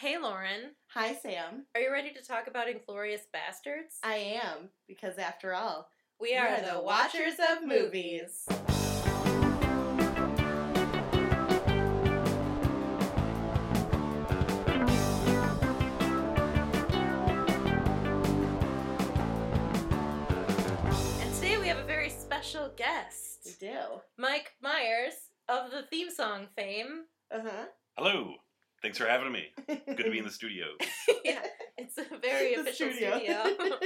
Hey, Lauren. Hi, Sam. Are you ready to talk about Inglourious Basterds? I am, because after all, we are we're the the Watchers Watchers of of Movies. And today we have a very special guest. we guest, do. Mike Myers of the theme song fame. Uh huh. Hello. Thanks for having me. Good to be in the studio. yeah, it's a very The official studio. studio.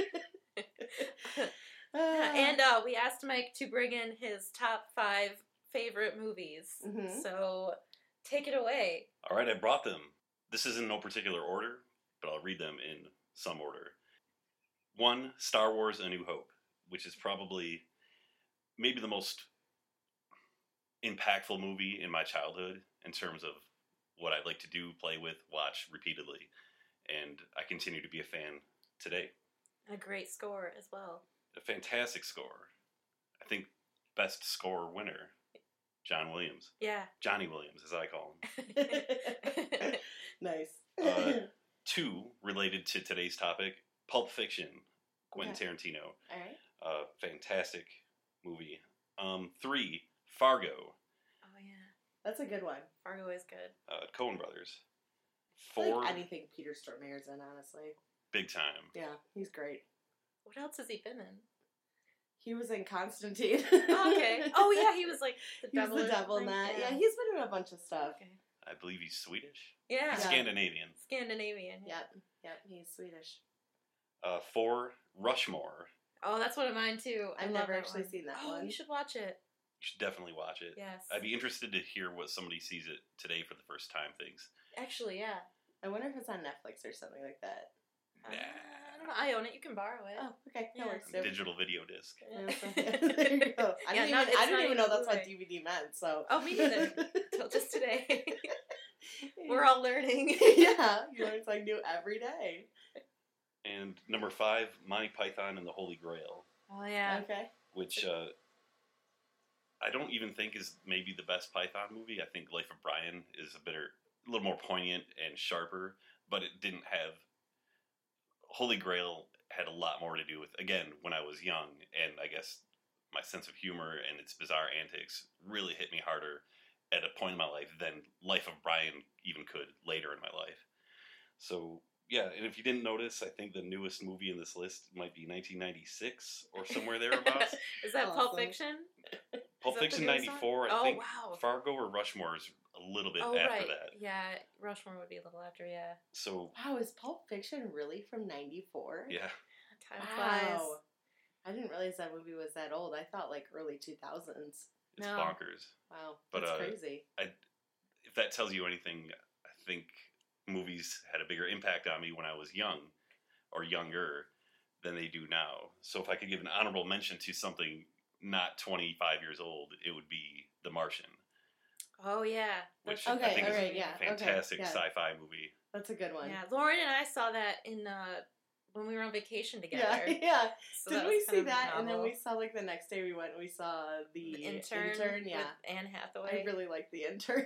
Ah. and uh, we asked Mike to bring in his top five favorite movies. Mhm. So take it away. All right, I brought them. This is in no particular order, but I'll read them in some order. One, Star Wars A New Hope, which is probably maybe the most impactful movie in my childhood in terms of what I like to do, play with, watch repeatedly. And I continue to be a fan today. A great score as well. A fantastic score. I think best score winner, John Williams. Yeah. Johnny Williams, as I call him. nice. Uh, Two, related to today's topic, Pulp Fiction, Quentin Tarantino. all right. Uh, fantastic movie. Um, three, Fargo, yeah. That's a good one. Fargo is good. uh, Coen Brothers. I like anything Peter Stormare's in, honestly. big time. Yeah, he's great. What else has he been in? He was in Constantine. Oh, okay. Oh yeah, he was like the He was devil. the devil in that. Yeah. he's been in a bunch of stuff. Okay. I believe he's Swedish. Yeah. He's Yeah. Scandinavian. Scandinavian. yeah. Yep, yep, he's Swedish. Uh, four, Rushmore. Oh, that's one of mine too. I I've never actually one. seen that oh, one. you should watch it. You should definitely watch it. Yes. I'd be interested to hear what somebody sees it today for the first time thinks. Actually, yeah. I wonder if it's on Netflix or something like that. Uh, Nah. I don't know. I own it. You can borrow it. Oh, okay, no Yeah. worries. Nope. Digital video disc. Yeah, there you go. I Yeah, didn't, no, even, I didn't even know that's what DVD meant. So. Oh, me neither. Till just today. We're all learning. yeah, you learn something new every day. And number five, Monty Python and the Holy Grail. Oh yeah. Okay. which uh, I don't even think is maybe the best Python movie. I think Life of Brian is a better, a little more poignant and sharper, but it didn't have. Holy Grail had a lot more to do with again when I was young, and I guess my sense of humor and its bizarre antics really hit me harder at a point in my life than Life of Brian even could later in my life. So yeah, and if you didn't notice, I think the newest movie in this list might be 1996 or somewhere thereabouts. Is that Pulp Fiction? Pulp Is that the Fiction '94. I Oh, think wow. Fargo or Rushmore is a little bit oh after right. that. Yeah, Rushmore would be a little after. Yeah. So Wow, is Pulp Fiction really from '94? yeah, Time flies. Wow. I didn't realize that movie was that old. I thought like early 2000s. it's No. bonkers. Wow, But, that's uh, crazy. If that tells you anything, I think movies had a bigger impact on me when I was young or younger than they do now. So if I could give an honorable mention to something not 25 years old, it would be The Martian, Oh yeah. which That's- I Okay, think is alright, a yeah, okay, fantastic yeah. sci-fi movie. That's a good one. Yeah, Lauren and I saw that in uh when we were on vacation together. yeah, yeah. So Did that we see of that? And then we saw like the next day we went and we saw the, the intern, Yeah, with Anne Hathaway. I really liked the intern.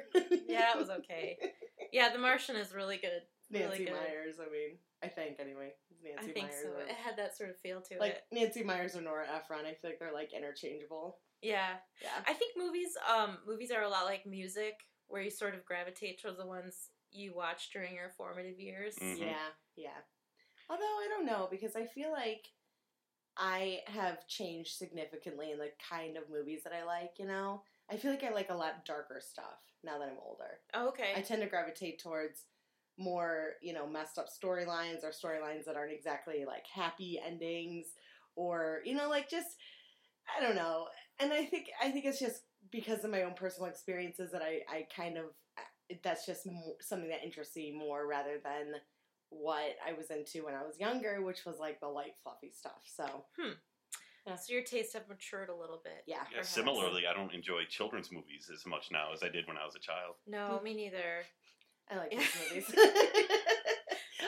yeah, it was okay. Yeah, The Martian is really good. Nancy really. Meyers. I mean, I think anyway. Nancy I think Meyers. so. or- It had that sort of feel to like it. Like Nancy Meyers or Nora Ephron. I feel like they're like interchangeable. Yeah, Yeah. I think movies um movies are a lot like music, where you sort of gravitate towards the ones you watch during your formative years. Mhm. Yeah, yeah. Although I don't know because I feel like I have changed significantly in the kind of movies that I like. You know, I feel like I like a lot darker stuff now that I'm older. Oh, okay. I tend to gravitate towards more, you know, messed up storylines or storylines that aren't exactly like happy endings or, you know, like just I don't know. And I think I think it's just because of my own personal experiences that I I kind of that's just something that interests me more rather than what I was into when I was younger, which was like the light fluffy stuff. So, hmm. yeah. so your tastes have matured a little bit. yeah. Yeah, similarly, I don't enjoy children's movies as much now as I did when I was a child. No, me neither. I like kids movies.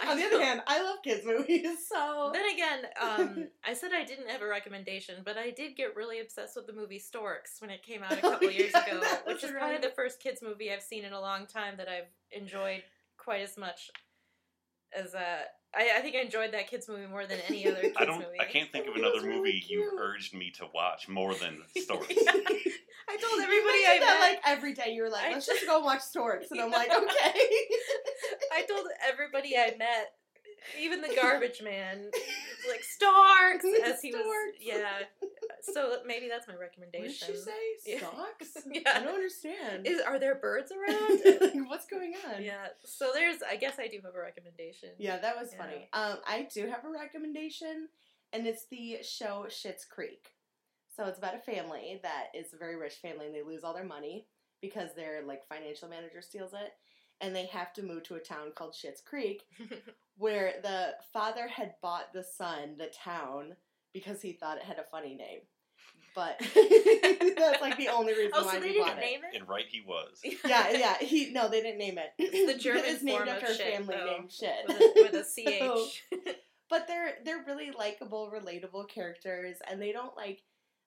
On the other hand, I love kids movies, so Then again, um, I said I didn't have a recommendation, but I did get really obsessed with the movie Storks when it came out a Oh, couple years yeah, ago, which is probably the first kids movie I've seen in a long time that I've enjoyed quite as much. as a. I, I think I enjoyed that kids movie more than any other kids I don't. movie. I can't think of another was really movie you urged me to watch more than Storks. Yeah. I told everybody mentioned I that met. like every day. You were like, "Let's ju- just go watch Storks," and I'm like, "Okay." I told everybody I met, even the garbage man, like Starks as he was. Yeah. So maybe that's my recommendation. What did she say? Stocks? Yeah. I don't understand. Is are there birds around? like, what's going on? yeah. So there's. I guess I do have a recommendation. Yeah, that was Yeah. funny. Um, I do have a recommendation, and it's the show Schitt's Creek. So it's about a family that is a very rich family, and they lose all their money because their like financial manager steals it, and they have to move to a town called Schitt's Creek, where the father had bought the son the town because he thought it had a funny name. But that's like the only reason oh, why so they he didn't bought it. name it. And right he was. Yeah, yeah. He no, they didn't name it. It's the German it's named form after a shit, family though. named Shit. with a, with a So- but they're they're really likable, relatable characters, and they don't like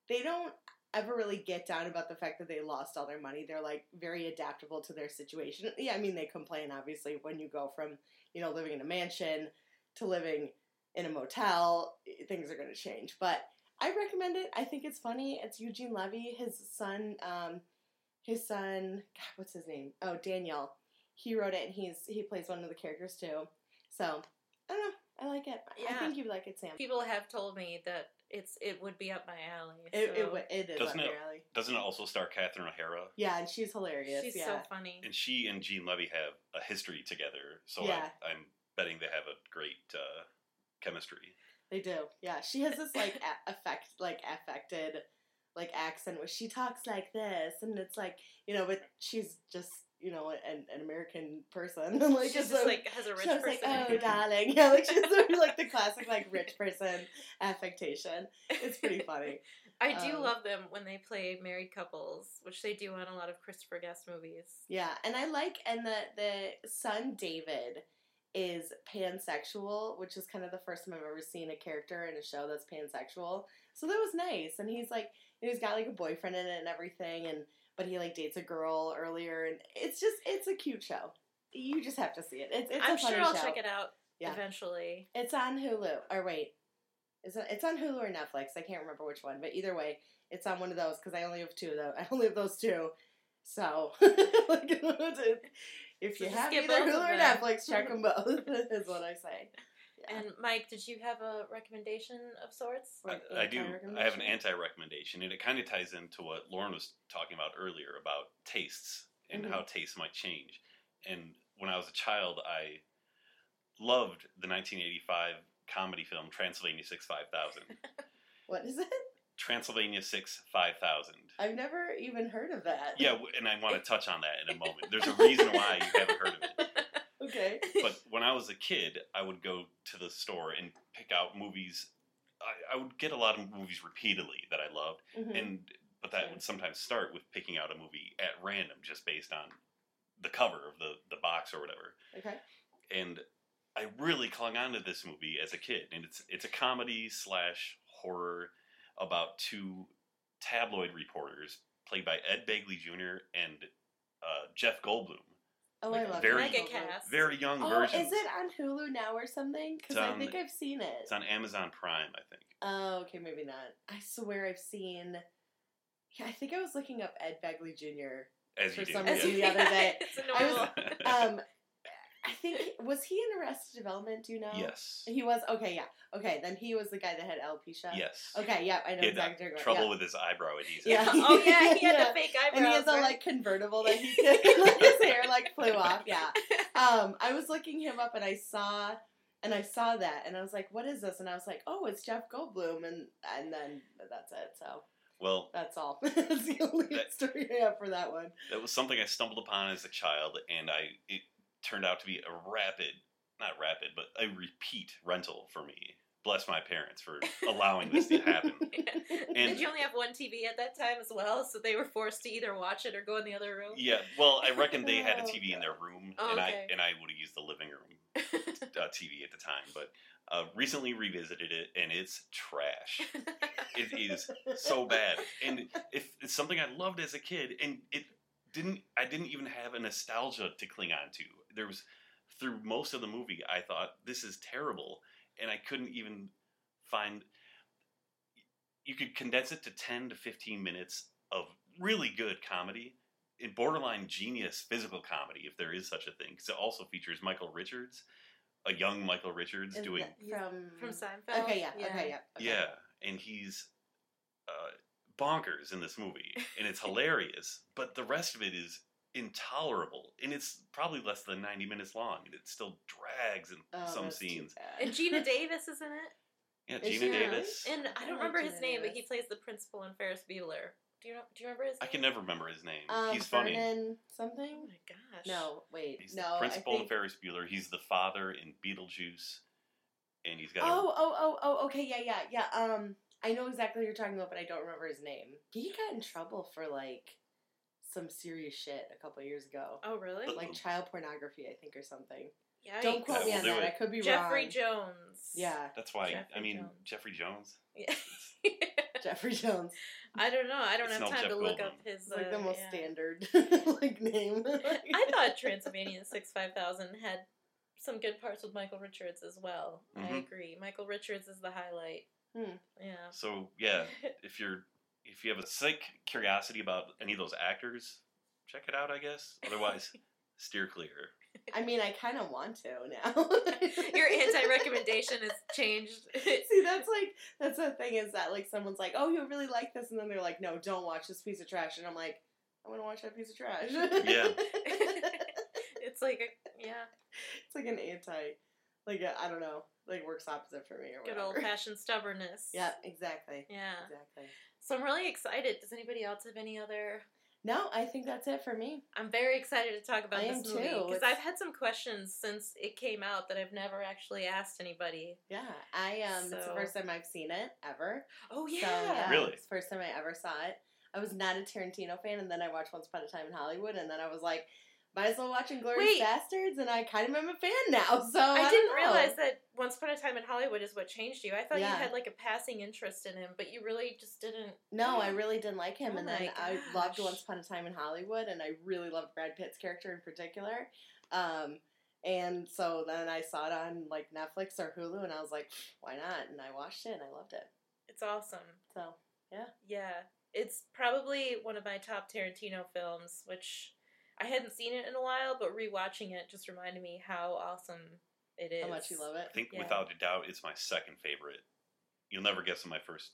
they don't ever really get down about the fact that they lost all their money. They're like very adaptable to their situation. Yeah, I mean they complain obviously when you go from you know living in a mansion to living in a motel, things are going to change. But I recommend it. I think it's funny. It's Eugene Levy, his son. Um, his son, God, what's his name? Oh, Daniel. He wrote it, and he's he plays one of the characters too. So I don't know. I like it. Yeah. I think you like it, Sam. People have told me that it's it would be up my alley. It, so it, w- it is Doesn't up it- your alley. Doesn't it also star Catherine O'Hara? Yeah, and she's hilarious. she's yeah. so funny. And she and Gene Levy have a history together, so Yeah. I, I'm betting they have a great uh, chemistry. They do. Yeah, she has this like a- affect, like affected, like accent where she talks like this, and it's like you know, but she's just you know an, an American person. like she's just so- like has a rich person. like, oh, darling, yeah, like she's like the classic like rich person affectation. It's pretty funny. I do Um, love them when they play married couples, which they do on a lot of Christopher Guest movies. Yeah, and I like and the the son David is pansexual, which is kind of the first time I've ever seen a character in a show that's pansexual. So that was nice, and he's like, he's got like a boyfriend in it and everything, and but he like dates a girl earlier, and it's just it's a cute show. You just have to see it. It's it's I'm a funny sure I'll show. check it out Yeah. eventually. It's on Hulu. Or wait, is it, it's on Hulu or Netflix? I can't remember which one, but either way, it's on one of those because I only have two though. I only have those two, so like, if you have either Hulu or. Netflix, check them both. is what I say. And Mike, did you have a recommendation of sorts? I, I do. I have an anti-recommendation? and it kind of ties into what Lauren was talking about earlier about tastes and Mhm. how tastes might change. And when I was a child, I loved the 1985 comedy film Transylvania Six Five Thousand. What is it? Transylvania Six Five Thousand. I've never even heard of that. Yeah, and I want to touch on that in a moment. There's a reason why you haven't heard of it. Okay. But when I was a kid, I would go to the store and pick out movies. I, I would get a lot of movies repeatedly that I loved, Mhm. and but that would sometimes start with picking out a movie at random, just based on the cover of the the box or whatever. okay. And I really clung on to this movie as a kid, and it's it's a comedy slash horror about two tabloid reporters played by Ed Begley Jr. and uh, Jeff Goldblum. Oh, Like, I love very- it. Mega cast. Very young version. Oh, versions. is it on Hulu now or something? Because I think I've seen it. It's on Amazon Prime, I think. Oh, okay, maybe not. I swear I've seen. Yeah, I think I was looking up Ed Begley Jr. As For you do. some yeah. reason the other day. it's a I was- normal. Um, I think was he in Arrested Development? Do you know? yes. He was okay. Yeah. Okay, then he was the guy that had alopecia. Yes. Okay. Yeah, I know He had exactly. what you're trouble going- with his eyebrow adhesive. Yeah. oh yeah, he had Yeah. the fake Yeah. eyebrows. And he has a like convertible that he could, like his hair like flew off. Yeah. Um, I was looking him up and I saw, and I saw that and I was like, "What is this?" And I was like, "Oh, it's Jeff Goldblum," and and then that's it. So Well, that's all. that's the only That- story I have for that one. that was something I stumbled upon as a child, and I it turned out to be a rapid, not rapid, but a repeat rental for me. Bless my parents for allowing this to happen. And- Did you only have one TV at that time as well, so they were forced to either watch it or go in the other room? Yeah, well, I reckon they had a TV in their room, Oh, and okay. I and I would have used the living room uh, TV at the time. But uh, recently revisited it, and it's trash. It is so bad, and if it's something I loved as a kid, and it didn't. I didn't even have a nostalgia to cling on to. There was through most of the movie, I thought this is terrible, and I couldn't even find. You could condense it to ten to fifteen minutes of really good comedy, in borderline genius physical comedy, if there is such a thing. Because it also features Michael Richards, a young Michael Richards Is doing from From Seinfeld. Okay, yeah, okay, yeah, okay. yeah, and he's uh, bonkers in this movie, and it's hilarious. But the rest of it is intolerable, and it's probably less than ninety minutes long, and it still drags in Oh, some scenes. And Geena Davis is in it. Yeah, Is Geena she really? Davis. And I I don't like remember his Geena name, but he plays the principal in Ferris Bueller. Do you know? Do you remember his? Name? I can never remember his name. Um, he's funny. Vernon Oh something. my gosh. No, wait, He's no. the principal I in. Ferris Bueller. He's the father in Beetlejuice, and he's got. Oh, oh, oh, oh. Okay, yeah, yeah, yeah. Um, I know exactly what you're talking about, but I don't remember his name. He got in trouble for like some serious shit a couple years ago, Oh really? like child pornography, I think, or something. Yikes. Don't quote me on that. it. I could be Jeffrey wrong. Jones. Yeah, that's why I mean Jones. Jeffrey Jones. Yeah. Jeffrey Jones. I don't know. I don't It's have time Jeff to look Goldblum. up his. It's like uh, the most yeah. standard like name. I thought Transylvania Six Five Thousand had some good parts with Michael Richards as well. I Mhm. agree. Michael Richards is the highlight. Hmm. Yeah. So yeah, if you're if you have a sick curiosity about any of those actors, check it out. I guess. Otherwise, steer clear. I mean, I kind of want to now. Your anti-recommendation has changed. See, that's like that's the thing is that like someone's like, "Oh, you'll really like this," and then they're like, "No, don't watch this piece of trash," and I'm like, "I want to watch that piece of trash." Yeah. it's like a yeah, it's like an anti, like I I don't know, like works opposite for me or whatever. good old fashioned stubbornness. yeah, exactly, Yeah. exactly. So I'm really excited. Does anybody else have any other? No, I think that's it for me. I'm very excited to talk about I this am movie too. because I've had some questions since it came out that I've never actually asked anybody. Yeah, I um, it's the first time I've seen it ever. Oh So, yeah, Really? It's the first time I ever saw it. I was not a Tarantino fan, and then I watched Once Upon a Time in Hollywood, and then I was like, might as well watch Inglourious Wait. Basterds, and I kind of am a fan now. So I, I, didn't realize that Once Upon a Time in Hollywood is what changed you. I thought Yeah. you had like a passing interest in him, but you really just didn't. No, I really didn't like him, Oh and then my I loved. Once Upon a Time in Hollywood, and I really loved Brad Pitt's character in particular. Um, and so then I saw it on like Netflix or Hulu, and I was like, why not? And I watched it, and I loved it. It's awesome. So yeah, Yeah, it's probably one of my top Tarantino films, which I hadn't seen it in a while, but rewatching it just reminded me how awesome it is. how much you love it. I think Yeah. without a doubt, it's my second favorite. You'll never guess my first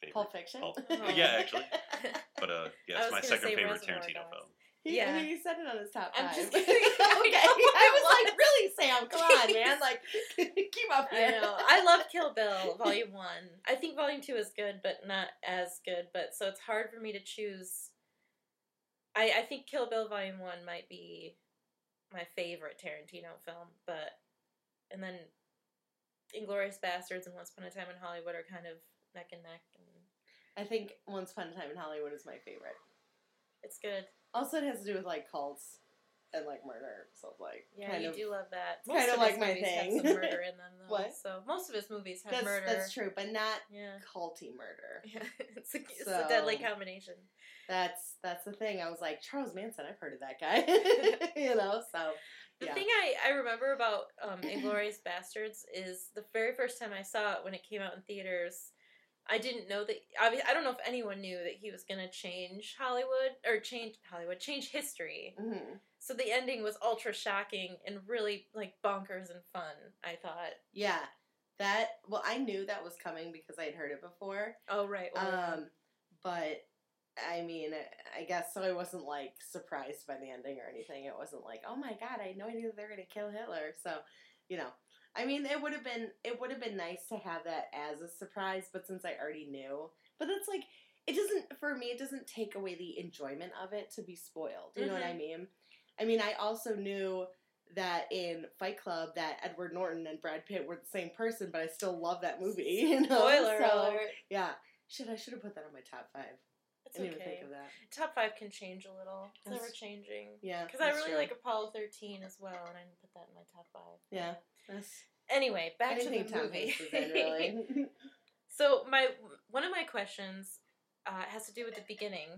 favorite. Pulp Fiction. Pulp- Oh. yeah, actually, but uh, yeah, it's my second favorite Reservoir Tarantino Dogs. film. He, Yeah. he said it on his top I'm five. just okay, kidding. I know, I was like, really, Sam? Come on, man! Like, keep up I here. know. I love Kill Bill Volume One. I think Volume Two is good, but not as good. But so it's hard for me to choose. I I think Kill Bill Volume One might be my favorite Tarantino film, but and then Inglourious Basterds and Once Upon a Time in Hollywood are kind of neck and neck, and I think Once Upon a Time in Hollywood is my favorite. it's good. Also, it has to do with like cults and like murder. So it's like Yeah, kind you of do love that. it's kinda of like my thing. Have some murder in them, though. What? So most of his movies have that's murder. that's true, but not Yeah. culty murder. Yeah, it's a, it's a deadly combination. That's that's the thing. I was like Charles Manson. I've heard of that guy. you know, so The yeah. thing I, I remember about um, Inglourious Basterds is the very first time I saw it when it came out in theaters. I didn't know that. Obviously, I don't know if anyone knew that he was going to change Hollywood or change Hollywood, change history. hmm So the ending was ultra shocking and really like bonkers and fun. I thought. yeah, that. Well, I knew that was coming because I had heard it before. Oh right. well, Um, but I mean, I guess so. I wasn't like surprised by the ending or anything. It wasn't like, oh my god, I had no idea that they're gonna kill Hitler. So, you know, I mean, it would have been it would have been nice to have that as a surprise. But since I already knew, but that's like it doesn't for me. It doesn't take away the enjoyment of it to be spoiled. You know what I Mhm. mean? I mean, I also knew that in Fight Club that Edward Norton and Brad Pitt were the same person, but I still love that movie. You know, spoiler So, alert. yeah. Should I should have put that on my top five? It's I didn't even okay. think of that. Top five can change a little. It's That's- ever changing. Yeah, Because I really true. like Apollo 13 as well, and I didn't put that in my top five. Yeah, that's Anyway, back to the movie. In, really. so my one of my questions uh, has to do with the beginning,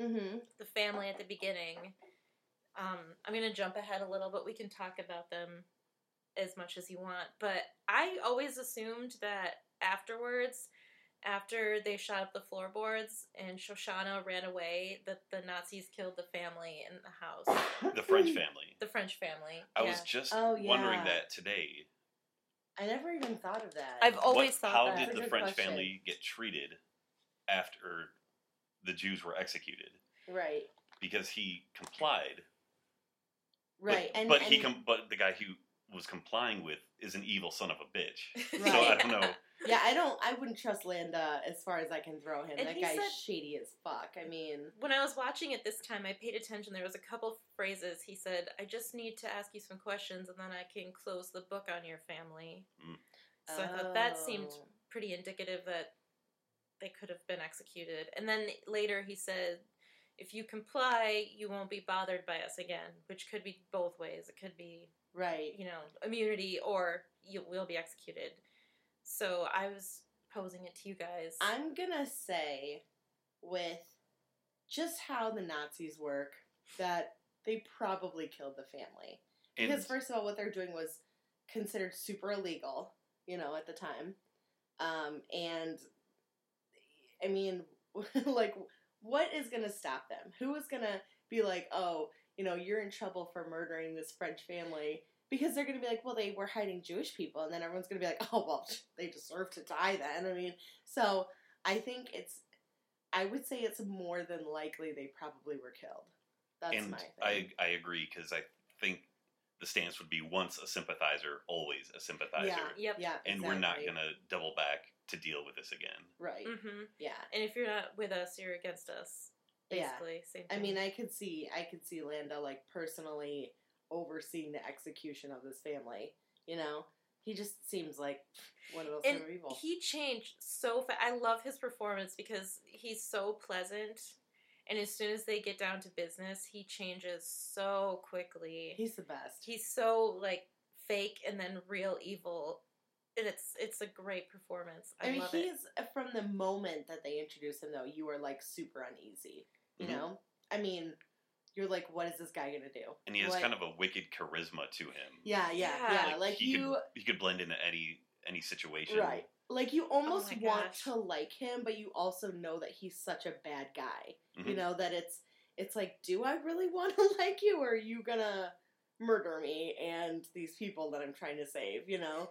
mm-hmm. the family at the beginning. Um, I'm gonna jump ahead a little, but we can talk about them as much as you want. But I always assumed that afterwards, after they shot up the floorboards and Shosanna ran away, that the Nazis killed the family in the house, The French family. the French family. I yeah. was just Oh, wondering that today. I never even thought of that. I've always What- thought how that. did That's the French question. family get treated after the Jews were executed? right, Because he complied. But- right, and but and, he com- but the guy who was complying with is an evil son of a bitch. Right. So I don't know. yeah, I don't. I wouldn't trust Landa as far as I can throw him. And that guy's said- shady as fuck. I mean, when I was watching it this time, I paid attention. There was a couple phrases. He said, "I just need to ask you some questions, and then I can close the book on your family." Mm. So I thought that seemed Oh. pretty indicative that they could have been executed. And then later he said, "If you comply, you won't be bothered by us again," which could be both ways. It could be, right. you know, immunity or you will be executed. So I was posing it to you guys. I'm gonna say, with just how the Nazis work, that they probably killed the family. And Because first of all, what they're doing was considered super illegal, you know, at the time. Um, and I mean, like, what is gonna stop them? Who is gonna be like, oh, you know, you're in trouble for murdering this French family? Because they're gonna be like, well, they were hiding Jewish people, and then everyone's gonna be like, oh, well, they deserve to die then. I mean, so I think it's, I would say it's more than likely they probably were killed. That's and my thing. I I agree because I think the stance would be once a sympathizer, always a sympathizer, yeah, Yep. yeah, and we're not gonna double back to deal with this again. right. hmm Yeah. And if you're not with us, you're against us. Yeah. Basically, same. I mean, I could see, I could see Landa like personally overseeing the execution of this family. You know, he just seems like one of those and he changed so fast. I love his performance because he's so pleasant, and as soon as they get down to business, he changes so quickly. He's the best. he's so like fake and then real evil, and it's it's a great performance. I, I mean, love it. he's uh, from the moment that they introduce him, though. You are like super uneasy. You Mhm. know, I mean, you're like, what is this guy gonna do? And he has What- kind of a wicked charisma to him. yeah, yeah, Yeah. yeah. Like, he you, could he could blend into any any situation. right? Like you almost my want gosh. to like him, but you also know that he's such a bad guy. Mhm. you know that it's it's like do i really want to like you or are you gonna murder me and these people that i'm trying to save you know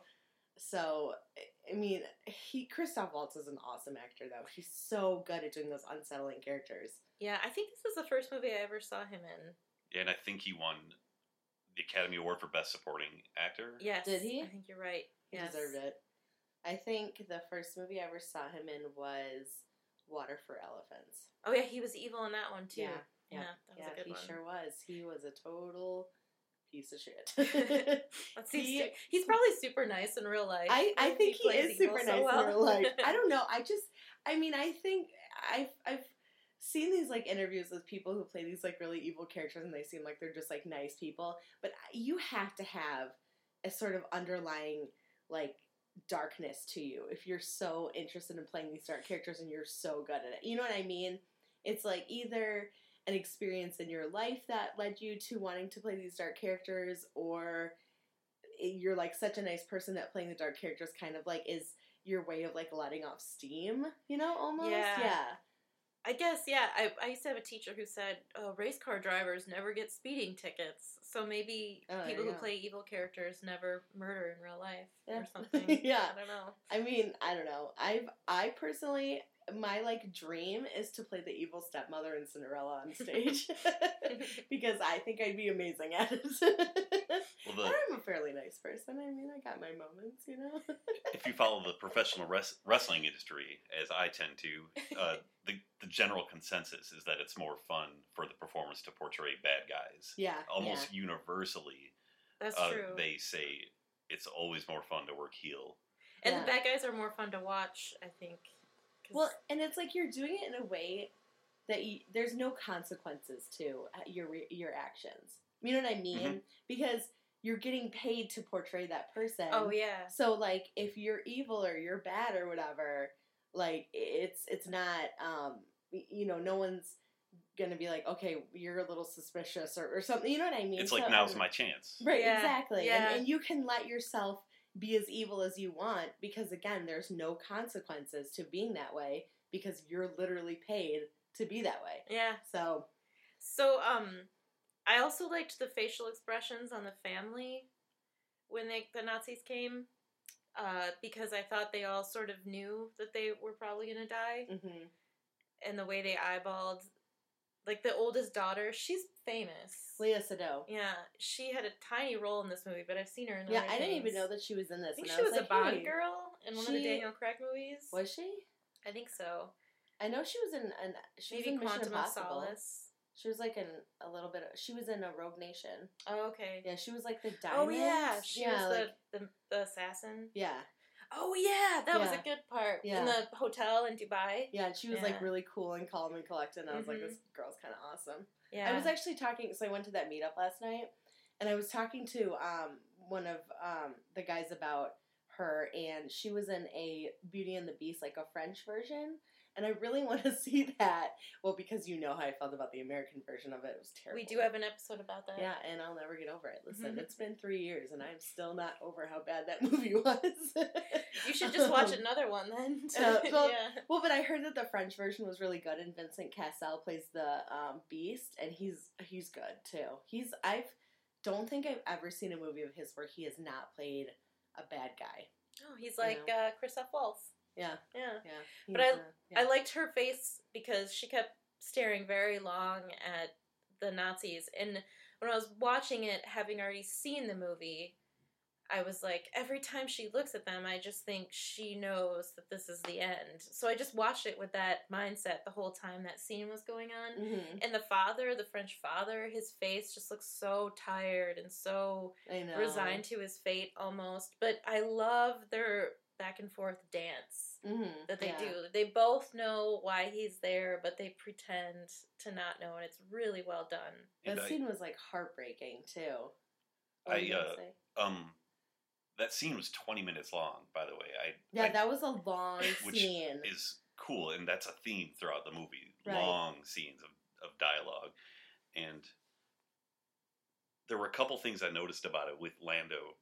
so i mean he christoph waltz is an awesome actor though he's so good at doing those unsettling characters yeah, I think this is the first movie I ever saw him in. Yeah, and I think he won the Academy Award for Best Supporting Actor. Yes, Did he? I think you're right. he Yes. deserved it i think the first movie i ever saw him in was water for elephants Oh yeah, he was evil in that one too. Yeah, yeah, yeah, that was yeah a good he one. sure was he was a total piece of shit Let's see. He- he's probably super nice in real life. I, I think he plays is evil super so nice well. in real life. I don't know. I just, I mean, I think I've I've seen these like interviews with people who play these like really evil characters, and they seem like they're just like nice people. But you have to have a sort of underlying like darkness to you if you're so interested in playing these dark characters and you're so good at it. You know what I mean? It's like either an experience in your life that led you to wanting to play these dark characters or you're like such a nice person that playing the dark characters kind of like is your way of like letting off steam, you know, almost. Yeah. Yeah. I guess, yeah. I, I used to have a teacher who said, oh, race car drivers never get speeding tickets. So maybe Oh, people you who play evil characters never murder in real life Yeah. or something. Yeah. I don't know. I mean, I don't know. I've I personally my like dream is to play the evil stepmother in Cinderella on stage because I think I'd be amazing at it. Well, the, I'm a fairly nice person. I mean, I got my moments, you know. if you follow the professional res- wrestling industry, as I tend to, uh, the the general consensus is that it's more fun for the performers to portray bad guys. yeah, Almost universally, That's uh, true. they say it's always more fun to work heel. and yeah. the bad guys are more fun to watch, I think. Well, and it's like you're doing it in a way that you, there's no consequences to uh, your your actions. You know what I mean? Because you're getting paid to portray that person. oh, yeah. So like if you're evil or you're bad or whatever, like it's it's not um you know no one's gonna be like, okay, you're a little suspicious or, or something. You know what I mean? It's like So- now's my chance. Right, Yeah, exactly. yeah. And, and you can let yourself be as evil as you want because, again, there's no consequences to being that way because you're literally paid to be that way. Yeah. So, So, um, I also liked the facial expressions on the family when they the Nazis came, uh, because I thought they all sort of knew that they were probably gonna die, mm-hmm. and the way they eyeballed, like the oldest daughter, she's famous. Léa Seydoux. Yeah, she had a tiny role in this movie, but I've seen her in. Yeah, I didn't even know that she was in this. I think she was, was a like, Bond hey, girl in one of the Daniel Craig movies. Was she? I think so. I know she was in. an she Maybe was in Mission Quantum of Impossible. Solace. She was like in a little bit. Of, she was in a Rogue Nation. Oh, okay. Yeah, she was like the Oh yeah, she yeah, was like, the the assassin. yeah, Oh yeah, that was a good part Yeah. in the hotel in Dubai. yeah. And she was like really cool and calm and collected. And I was like, Mhm. this girl's kind of awesome. Yeah, I was actually talking. So I went to that meetup last night, and I was talking to um, one of um, the guys about her, and she was in a Beauty and the Beast, like a French version. And I really want to see that. Well, because you know how I felt about the American version of it. It was terrible. we do have an episode about that. Yeah, and I'll never get over it. Listen, Mhm. it's been three years, and I'm still not over how bad that movie was. you should just watch Um, another one then. Uh, well, yeah, Well, but I heard that the French version was really good, and Vincent Cassel plays the um, Beast, and he's he's good too. He's I've don't think I've ever seen a movie of his where he has not played a bad guy. oh, he's you like uh, Christoph Waltz. Yeah, Yeah, yeah. But I- yeah. I liked her face because she kept staring very long at the Nazis, and when I was watching it, having already seen the movie. I was like, every time she looks at them, I just think she knows that this is the end. So I just watched it with that mindset the whole time that scene was going on. Mhm. And the father, the French father, his face just looks so tired and so resigned to his fate almost. But I love their back and forth dance Mhm, that they yeah. do. They both know why he's there, but they pretend to not know, and it's really well done. And That I- scene was like heartbreaking too. What I, were you gonna uh, say? um, that scene was 20 minutes long, by the way. I yeah, I- that was a long which scene. is cool, and that's a theme throughout the movie. Right. Long scenes of, of dialogue, and there were a couple things I noticed about it with Lando,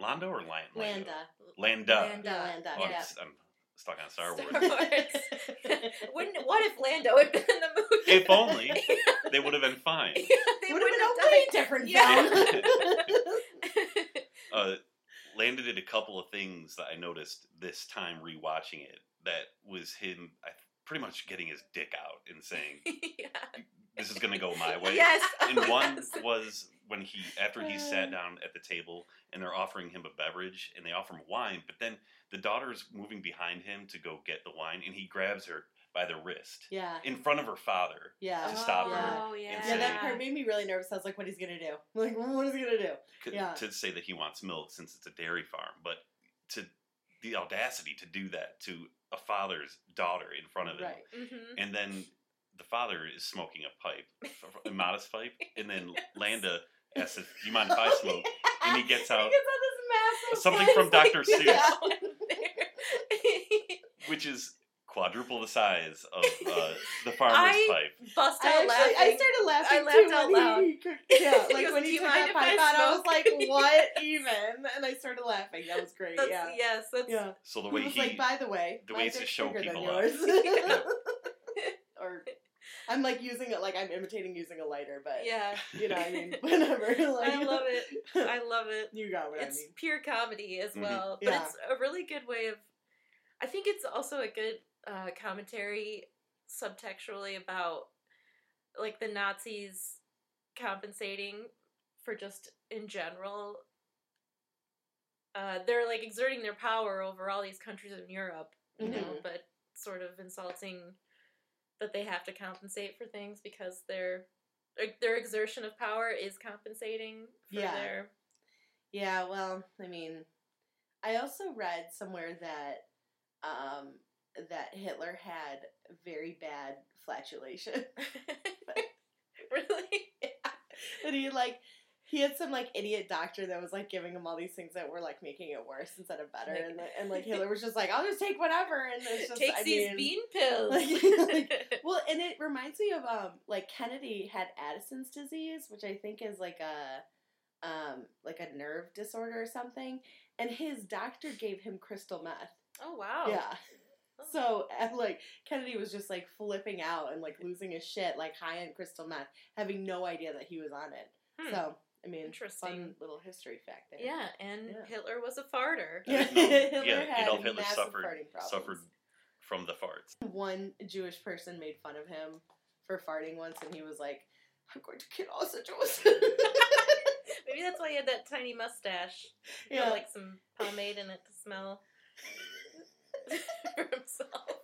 Lando or Lan- Lando? Landa. Landa. Landa. Landa, Oh, I'm, yeah. s- I'm stuck on Star Star Wars. Wars. Wouldn't, what if Lando had been in the movie? If only. they would have been fine. they Would have wouldn't been a way different Yeah. film. Uh, Landa did a couple of things that I noticed this time rewatching it. That was him, I, pretty much getting his dick out and saying, yeah. "This is going to go my way." Yes. and one yes. was when he after he Uh. sat down at the table and they're offering him a beverage and they offer him wine but then the daughter's moving behind him to go get the wine and he grabs her by the wrist yeah, in front of her father yeah. to stop her Oh, yeah. and Yeah, that part made me really nervous. I was like, "What he's gonna do? Like, what is he gonna do?" c- Yeah. to say that he wants milk since it's a dairy farm but to the audacity to do that to a father's daughter in front of him Right. Mhm. and then the father is smoking a pipe a modest pipe and then Yes. landa asks if do you mind if i smoke and he gets out He gets out this massive Something from Dr. yeah. Seuss. which is quadruple the size of uh, the farmer's I pipe. Bust I out actually, laughing. I started laughing I laughed too out loud. he, he yeah, like goes, when he you took that pipe I out, I was like, "What even?" And I started laughing. That was great. That's, yeah, Yes, that's yeah. So the he way was he, like, "By the way, the way ways to show than people yours." off. Or I'm like using it like I'm imitating using a lighter, but yeah. you know, I mean, whatever. Like, I love it. I love it. you got what It's I mean. pure comedy as Mhm. well, but Yeah. it's a really good way of. I think it's also a good uh, commentary subtextually about like the Nazis compensating for just in general. Uh, they're like exerting their power over all these countries in Europe, you know, Mhm. but sort of insulting that they have to compensate for things because their their exertion of power is compensating for Yeah. their Yeah, well, I mean, I also read somewhere that um, that Hitler had very bad flatulation. really? that he like he had some like idiot doctor that was like giving him all these things that were like making it worse instead of better, Like- and the, and like Hitler was just like, "I'll just take whatever," and it's just Takes I these mean, bean pills. like- Well, and it reminds me of um like Kennedy had Addison's disease, which I think is like a um like a nerve disorder or something, and his doctor gave him crystal meth. oh wow. Yeah. So and, like Kennedy was just like flipping out and like losing his shit, like high end crystal meth, having no idea that he was on it. Hmm. So I mean, Interesting. fun little history fact there. Yeah, and Yeah. Hitler was a farter. Yeah, No, Hitler yeah, had Adolf Hitler massive suffered farting problems. suffered from the farts. One Jewish person made fun of him for farting once, and he was like, "I'm going to kill all the Jews." Maybe that's why he had that tiny mustache. He yeah, Put, like some pomade in it to smell for himself.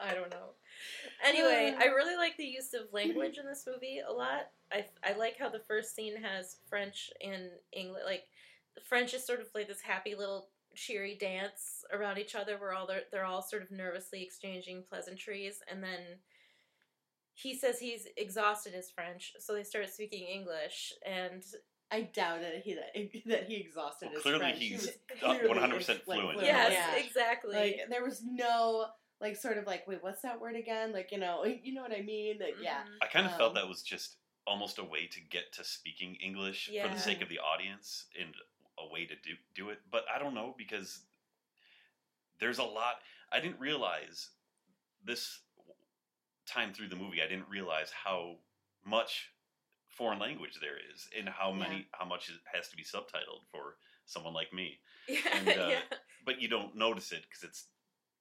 I don't know. Anyway, Uh. I really like the use of language in this movie a lot. I, I like how the first scene has French and English. Like, the French is sort of like this happy little cheery dance around each other where all they're, they're all sort of nervously exchanging pleasantries. And then he says he's exhausted his French, so they start speaking English. And I doubt that he that, that he exhausted Well, his clearly French. He he's was uh, clearly, 100% like, fluent. yes, Yeah. exactly. Like there was no like sort of like wait what's that word again like you know you know what I mean like yeah Mhm. I kind of Um, felt that was just almost a way to get to speaking English for the sake of the audience and a way to do do it. But I don't know because there's a lot. I didn't realize this time through the movie. I didn't realize how much foreign language there is and how many how much it has to be subtitled for someone like me. Yeah, And, uh, yeah. But you don't notice it because it's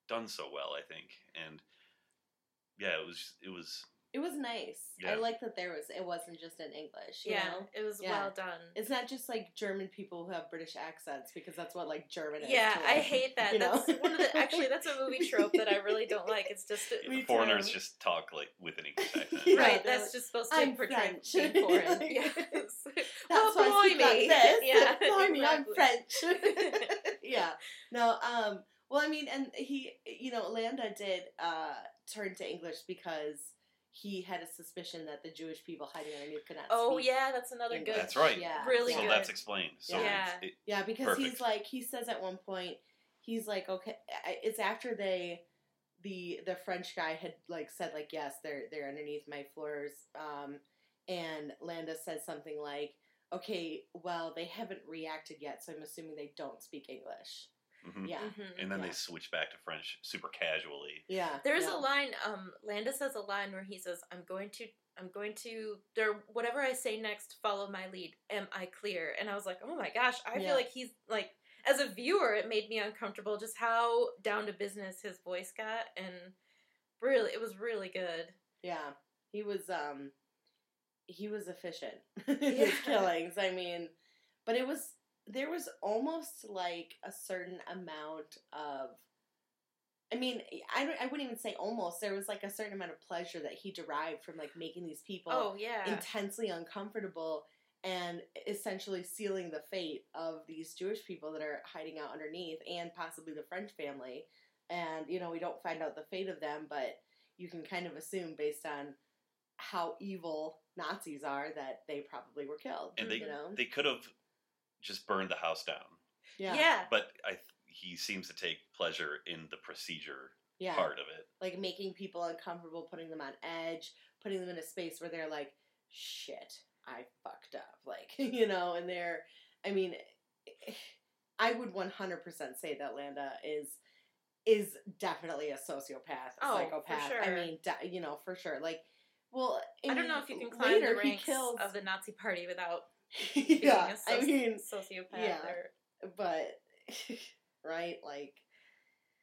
done so well. I think and yeah, it was it was it was nice I like that there was it wasn't just in English you yeah, know it was Yeah. well done. it's not just like German people who have British accents because that's what like German is yeah, I like, hate that. you know? That's one of the actually that's a movie trope that I really don't like. It's just if Me the foreigners too. just talk like with an English accent. Yeah, right. That's like, just supposed to "I'm portray French." being foreign. Yes. That's oh, why I speak like blimey. this. Yeah, Blimey, I'm. French. yeah. No, um, well, I mean, and he, you know, Landa did uh, turn to English because he had a suspicion that the Jewish people hiding underneath could not Oh speak. yeah, that's another good. That's right. Yeah. Really so good. that's explained. So Yeah. it's- it, Yeah, because Perfect. he's like, he says at one point, he's like, okay, it's after they, the the French guy had like said like, yes, they're they're underneath my floors, um, and Landa says something like, okay, well, they haven't reacted yet, so I'm assuming they don't speak English. Mhm. Yeah, Mhm. And then Yeah. they switch back to French super casually. yeah. There's yeah. a line. Um, Landa says a line where he says, "I'm going to, I'm going to, there, whatever I say next, follow my lead. Am I clear?" And I was like, "Oh my gosh!" I Yeah. feel like he's like, as a viewer, it made me uncomfortable just how down to business his voice got, and really, it was really good. Yeah, he was um he was efficient in Yeah. his killings. I mean, but it was there was almost like a certain amount of I mean, I I wouldn't even say almost. There was like a certain amount of pleasure that he derived from like making these people oh yeah, intensely uncomfortable and essentially sealing the fate of these Jewish people that are hiding out underneath and possibly the French family. And, you know, we don't find out the fate of them, but you can kind of assume based on how evil Nazis are that they probably were killed. And they you know? they could have just burned the house down. yeah. yeah. But I he seems to take pleasure in the procedure Yeah. part of it. Like making people uncomfortable, putting them on edge, putting them in a space where they're like, shit, I fucked up. Like, you know, and they're, I mean, I would 100% say that Landa is is definitely a sociopath, a Oh, for psychopath. I mean, de- you know, for sure. Like, well, I don't know if you can climb later the he ranks kills, of the Nazi Party without being yeah, soci- I mean, sociopath. yeah. Or, but right, like,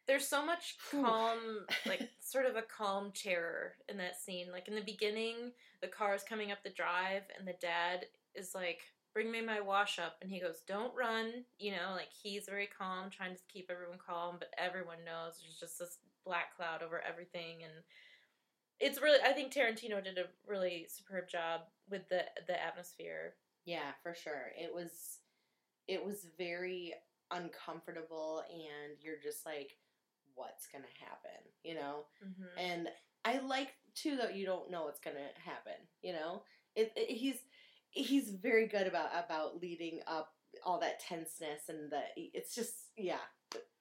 there's so much calm, like sort of a calm terror in that scene. Like in the beginning, the car is coming up the drive, and the dad is like, "Bring me my wash up," and he goes, "Don't run." You know, like he's very calm, trying to keep everyone calm, but everyone knows there's just this black cloud over everything, and it's really. I think Tarantino did a really superb job with the the atmosphere. Yeah, for sure. It was it was very uncomfortable and you're just like what's going to happen, you know? hmm And I like too that you don't know what's going to happen, you know? It, it he's he's very good about about leading up all that tenseness and the it's just yeah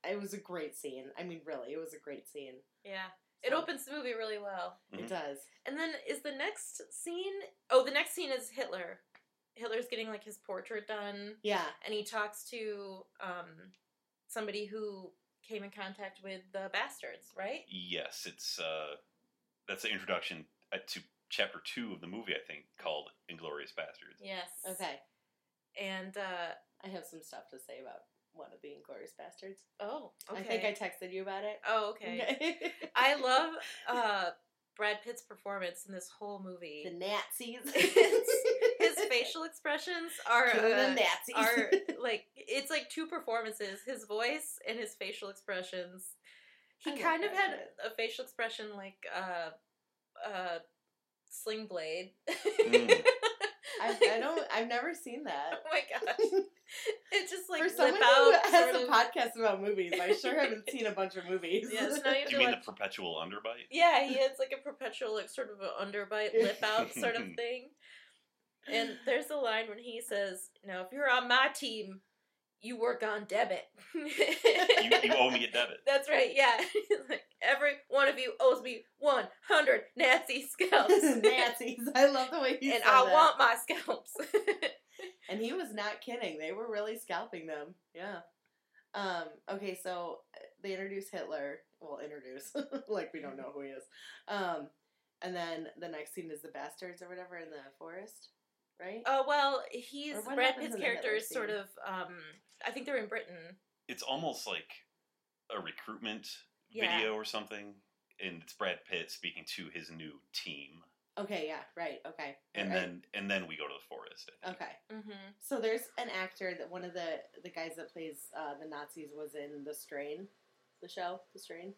it was a great scene i mean really it was a great scene Yeah. It opens the movie really well. Mhm. it does And then is the next scene? Oh, the next scene is Hitler. Hitler's getting like his portrait done, yeah and he talks to um, somebody who came in contact with the bastards, right? Yes, it's uh, that's the introduction uh, to chapter two of the movie, I think, called "Inglourious Basterds." Yes. okay And uh, i have some stuff to say about one of the inglorious bastards oh, okay. i think i texted you about it oh, okay. I love uh, Brad Pitt's performance in this whole movie. the nazis His facial expressions are uh, nazis are like it's like two performances his voice and his facial expressions. He I kind of had Pitt. a facial expression like uh uh sling blade. Mm. I, I don't i've never seen that. Oh my gosh. It just like for lip someone out who has sort a of. podcast about movies i sure haven't seen a bunch of movies. Yeah so now you have Do to you mean watch the perpetual underbite? yeah he has like a perpetual like sort of an underbite lip out sort of thing and there's a line when he says now if you're on my team you work on debit You, you owe me a debit. That's right, yeah. Like, every one of you owes me 100 Nazi scalps. Nazis. I love the way he and said I that. want my scalps. And he was not kidding. They were really scalping them. Yeah. Um. Okay. So uh, they introduce Hitler. Well, introduce like we don't know who he is. Um. And then the next scene is the Basterds or whatever in the forest, right? oh, well, he's, Brad happens Pitt's character is sort of, um, I think they're in Britain. It's almost like a recruitment Yeah. video or something, and it's Brad Pitt speaking to his new team, Okay. Yeah. Right. Okay. and Right. then and then we go to the forest. I think. Okay. Mm-hmm. So there's an actor that one of the the guys that plays uh, the Nazis was in The Strain, the show The Strain.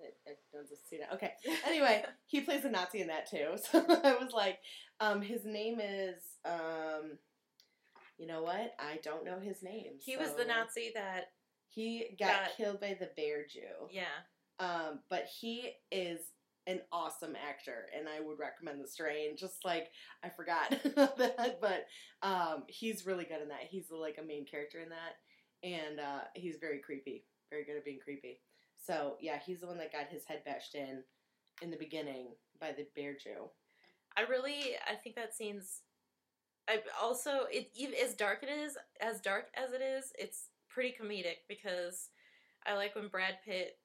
I, I just see that. Okay. Anyway, he plays a Nazi in that too. So I was like, um, his name is um, you know what? I don't know his name. he was the Nazi that, He got, got- killed by the Bear Jew. yeah. Um, but he is an awesome actor, and I would recommend The Strain. Just like I forgot that, but um, he's really good in that. He's like a main character in that, and uh, he's very creepy, very good at being creepy. So yeah, he's the one that got his head bashed in in the beginning by the bear Jew. I really, I think that scene's. I also it as dark it is, as dark as it is, it's pretty comedic because I like when Brad Pitt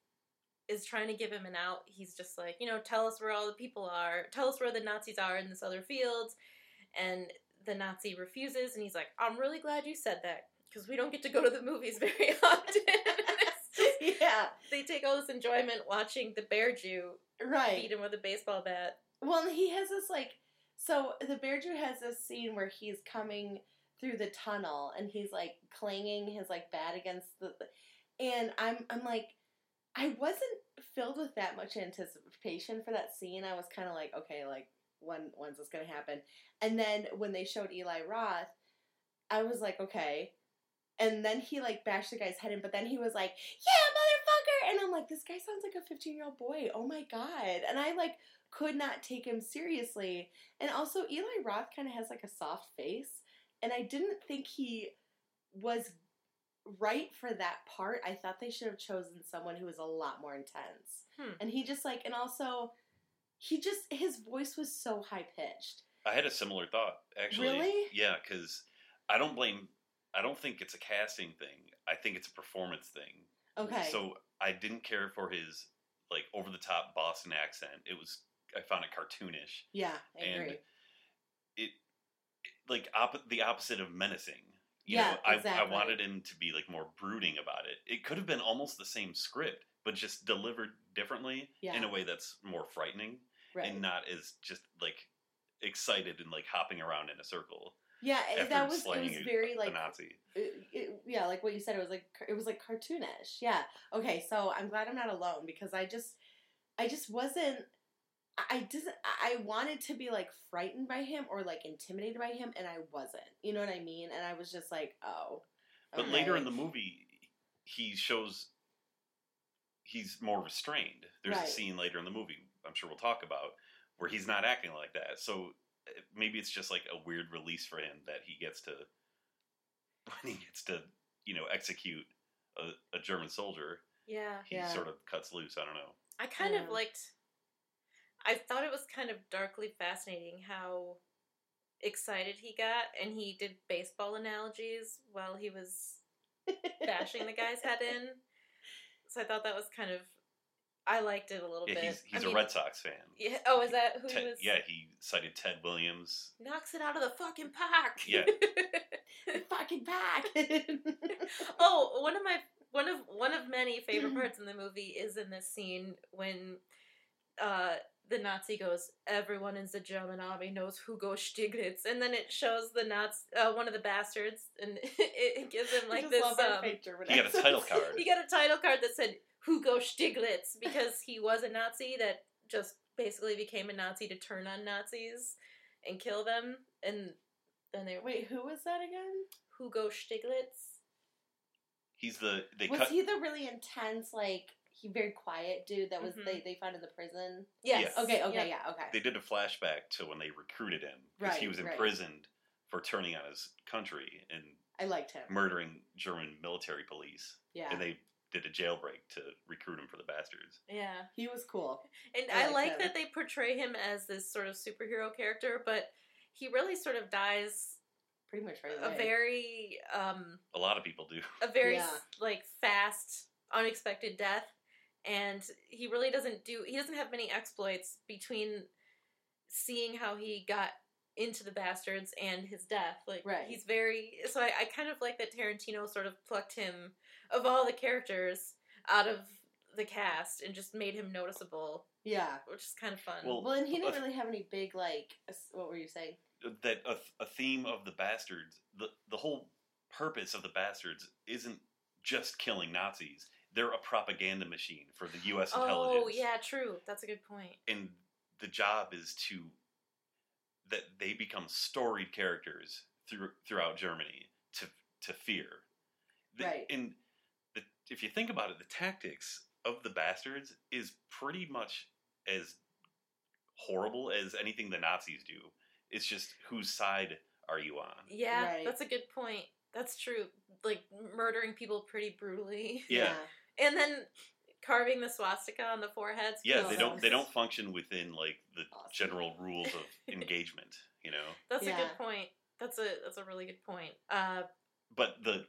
is trying to give him an out. He's just like, you know, tell us where all the people are, tell us where the Nazis are in this other field, and the Nazi refuses, and he's like, I'm really glad you said that because we don't get to go to the movies very often. Yeah, they take all this enjoyment watching the bear Jew right. beat him with a baseball bat. Well, he has this like so the bear Jew has this scene where he's coming through the tunnel and he's like clanging his like bat against the and I'm I'm like I wasn't filled with that much anticipation for that scene. I was kind of like, okay, like when when's this gonna happen? And then when they showed Eli Roth, I was like, okay. And then he like bashed the guy's head in, but then he was like, "Yeah, motherfucker!" And I'm like, this guy sounds like a 15 year old boy. Oh my god! And I like could not take him seriously. And also, Eli Roth kind of has like a soft face, and I didn't think he was right for that part. I thought they should have chosen someone who was a lot more intense. Hmm. And he just like, and also, he just his voice was so high pitched. I had a similar thought actually. Really? Yeah, because I don't blame. I don't think it's a casting thing. I think it's a performance thing. Okay. So I didn't care for his like over the top Boston accent. It was I found it cartoonish. yeah, I and agree. It, it like op- the opposite of menacing. You Yeah, know, I, I wanted him to be like more brooding about it. It could have been almost the same script, but just delivered differently in a way that's more frightening Right. and not as just like excited and like hopping around in a circle yeah, eh, after that was it was very like Nazi. it, it- yeah, like what you said, it was like it was like cartoonish. Yeah. Okay, so I'm glad I'm not alone because I just, I just wasn't. I- didn't. I wanted to be like frightened by him or like intimidated by him, and I wasn't. You know what I mean? And I was just like, oh. But later in the movie, he shows he's more restrained. There's Right. a scene later in the movie, I'm sure we'll talk about, where he's not acting like that. So maybe it's just like a weird release for him that he gets to when he gets to you know execute a, a German soldier. Yeah. He Yeah. sort of cuts loose. I don't know. I kind Yeah. of liked. I thought it was kind of darkly fascinating how excited he got, and he did baseball analogies while he was bashing the guy's head in. So I thought that was kind of. I liked it a little Yeah, bit. he's he's I a mean, Red Sox fan. Yeah. Oh, is that who he was? yeah, he cited Ted Williams. Knocks it out of the fucking park. Yeah. fucking back. oh, one of my one of one of many favorite parts in the movie is in this scene when uh the Nazi goes, "Everyone in the German army knows Hugo Stiglitz," and then it shows the Nazi, uh, one of the Basterds, and it, it gives him like this. love our Um, fake He got a title card. he got a title card that said Hugo Stiglitz because he was a Nazi that just basically became a Nazi to turn on Nazis and kill them, and then they Wait, who was that again? Hugo Stiglitz. He's the they was cut. he the really intense, like he very quiet dude that was Mhm. they they found in the prison? Yes. Yeah. Okay, okay, Yep. yeah, okay. They did a flashback to when they recruited him because he Right, was right. imprisoned for turning on his country and I liked him. murdering German military police, Yeah, and they did a jailbreak to recruit him for the Basterds. Yeah. he was cool. And I I, like like him. that they portray him as this sort of superhero character, but he really sort of dies Pretty much right a away. very um A lot of people do. a very Yeah. like fast unexpected death and he really doesn't do he doesn't have many exploits between seeing how he got into the Basterds and his death like Right. he's very so I, I kind of like that tarantino sort of plucked him of all the characters out of the cast and just made him noticeable yeah. which is kind of fun Well, Well, and he didn't uh, really have any big like. What were you saying? That a, a theme of the Basterds, the the whole purpose of the Basterds isn't just killing Nazis. They're a propaganda machine for the U.S. intelligence. oh yeah true that's a good point. point and the job is to that they become storied characters through throughout Germany to to fear. The, Right. And the, if you think about it, the tactics of the Basterds is pretty much as horrible as anything the Nazis do. It's just whose side are you on? yeah Right. that's a good point that's true like murdering people pretty brutally Yeah. and then carving the swastika on the foreheads Yeah, they don't they don't function within like the Awesome. general rules of engagement, you know. that's a good point that's a that's a really good point uh but the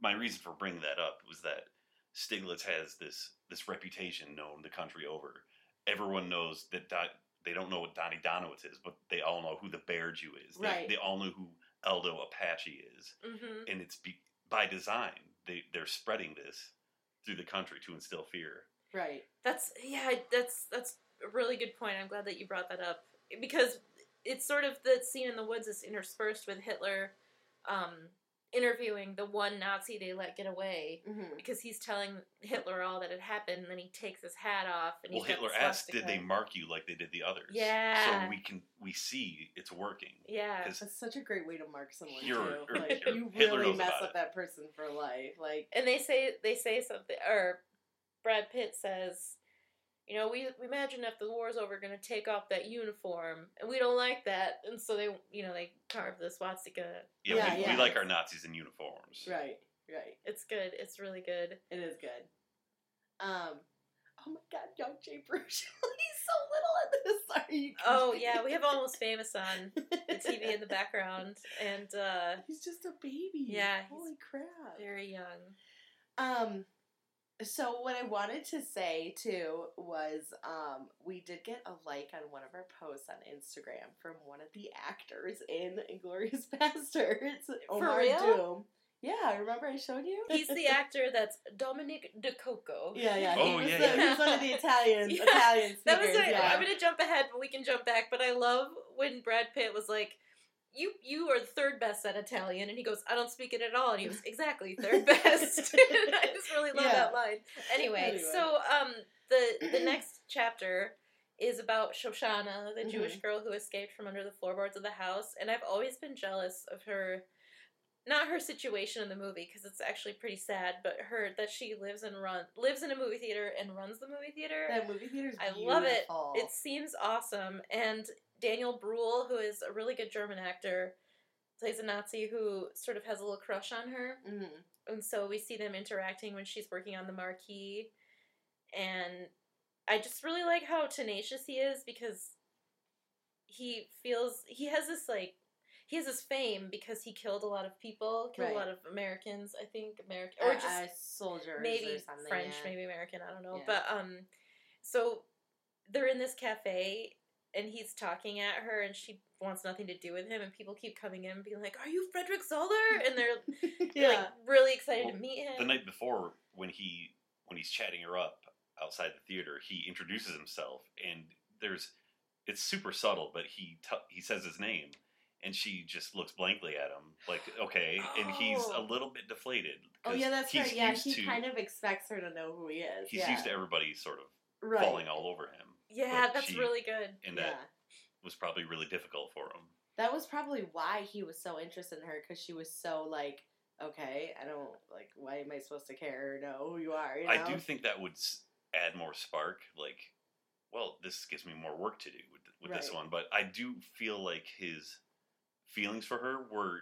my reason for bringing that up was that Stiglitz has this this reputation known the country over. Everyone knows that they don't know what Donnie Donowitz is, but they all know who the Bear Jew is. They, Right. they all know who Aldo Apache is, mhm. and it's be, by design. They they're spreading this through the country to instill fear. Right. That's yeah, that's that's a really good point. I'm glad that you brought that up because it's sort of the scene in the woods is interspersed with Hitler um, interviewing the one Nazi they let get away hmm because he's telling Hitler all that had happened, and then he takes his hat off and Well, he's Hitler the asked, "Did they mark you like they did the others?" Yeah. So we can we see it's working. Yeah, That's such a great way to mark someone You're- too. or- Like or you Hitler really mess up it. that person for life. Like and they say they say something or Brad Pitt says. You know, we, we imagine if the war's over, going to take off that uniform, and we don't like that, and so they, you know, they carve the swastika Yeah, Yeah, we, yeah. we like our Nazis in uniforms. right, right. It's good. It's really good. It is good. Um. Oh my God, young Jay Baruchel. He's so little in this. Sorry. You Oh yeah, we have Almost Famous on the TV in the background, and uh, He's just a baby. Yeah, Holy crap. very young. Um so what I wanted to say too was um we did get a like on one of our posts on Instagram from one of the actors in Inglourious Basterds. Omar real? Doom. Yeah, remember I showed you? He's the actor that's Dominic DeCoco. Yeah, yeah. Oh, he was yeah, the, yeah. He's one of the Italian Yeah, Italian speakers. That was it. yeah. I'm gonna jump ahead, but we can jump back. But I love when Brad Pitt was like, "You you are the third best at Italian," and he goes, "I don't speak it at all," and he was exactly third best. I just really love Yeah. that line. Anyway, Anyway. so um, the the next chapter is about Shosanna, the Mhm. Jewish girl who escaped from under the floorboards of the house, and I've always been jealous of her not her situation in the movie because it's actually pretty sad, but her that she lives and run lives in a movie theater and runs the movie theater. That movie theater's I love it. It seems awesome. And Daniel Bruhl, who is a really good German actor, plays a Nazi who sort of has a little crush on her. Mhm. And so we see them interacting when she's working on the marquee. And I just really like how tenacious he is because he feels he has this like he has this fame because he killed a lot of people, killed Right. a lot of Americans, I think American or Uh, just uh, soldiers or maybe something, French, yeah. maybe American, I don't know. Yeah. But um so they're in this cafe and he's talking at her and she wants nothing to do with him and people keep coming in and being like, Are you Frederick Zoller? And they're yeah. like really excited Well, to meet him. The night before, when he when he's chatting her up outside the theater, he introduces himself, and there's it's super subtle, but he t- he says his name, and she just looks blankly at him, like okay, and he's a Oh. little bit deflated. Oh yeah, that's he's right. Yeah, used he to- kind of expects her to know who he is. He's yeah. used to everybody sort of right. falling all over him, yeah, but that's she- really good. and yeah. that was probably really difficult for him. That was probably why he was so interested in her because she was so like, okay, I don't like. Why am I supposed to care or know who you are? You know? I do think that would add more spark. Like, well, this gives me more work to do with, with this one. But I do feel like his feelings for her were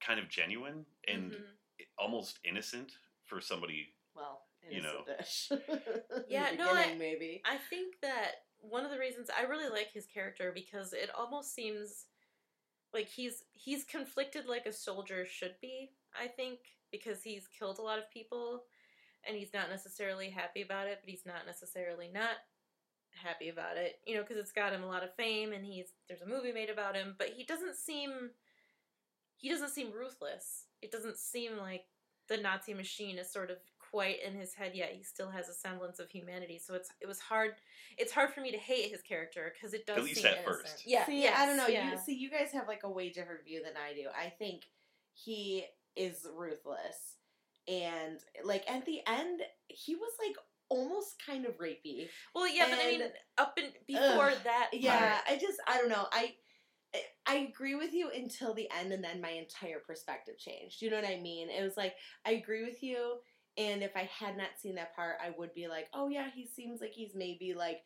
kind of genuine and Mhm. almost innocent for somebody. Well, you know. Yeah, no, I- maybe. I think that one of the reasons I really like his character because it almost seems like he's he's conflicted like a soldier should be, I think, because he's killed a lot of people and he's not necessarily happy about it, but he's not necessarily not happy about it. You know, because it's got him a lot of fame and he's there's a movie made about him, but he doesn't seem he doesn't seem ruthless. It doesn't seem like the Nazi machine is sort of quite in his head yet. He still has a semblance of humanity. So it's it was hard. It's hard for me to hate his character because it does At least seem at innocent. first. Yeah. See, yes, I don't know. Yeah. You see, you guys have like a way different view than I do. I think he is ruthless, and like at the end, he was like almost kind of rapey. well, yeah, but I mean, up and before Ugh, that, Yeah, part, I just I don't know. I I agree with you until the end, and then my entire perspective changed. You know what I mean? It was like I agree with you, and if I had not seen that part, I would be like, oh yeah, he seems like he's maybe like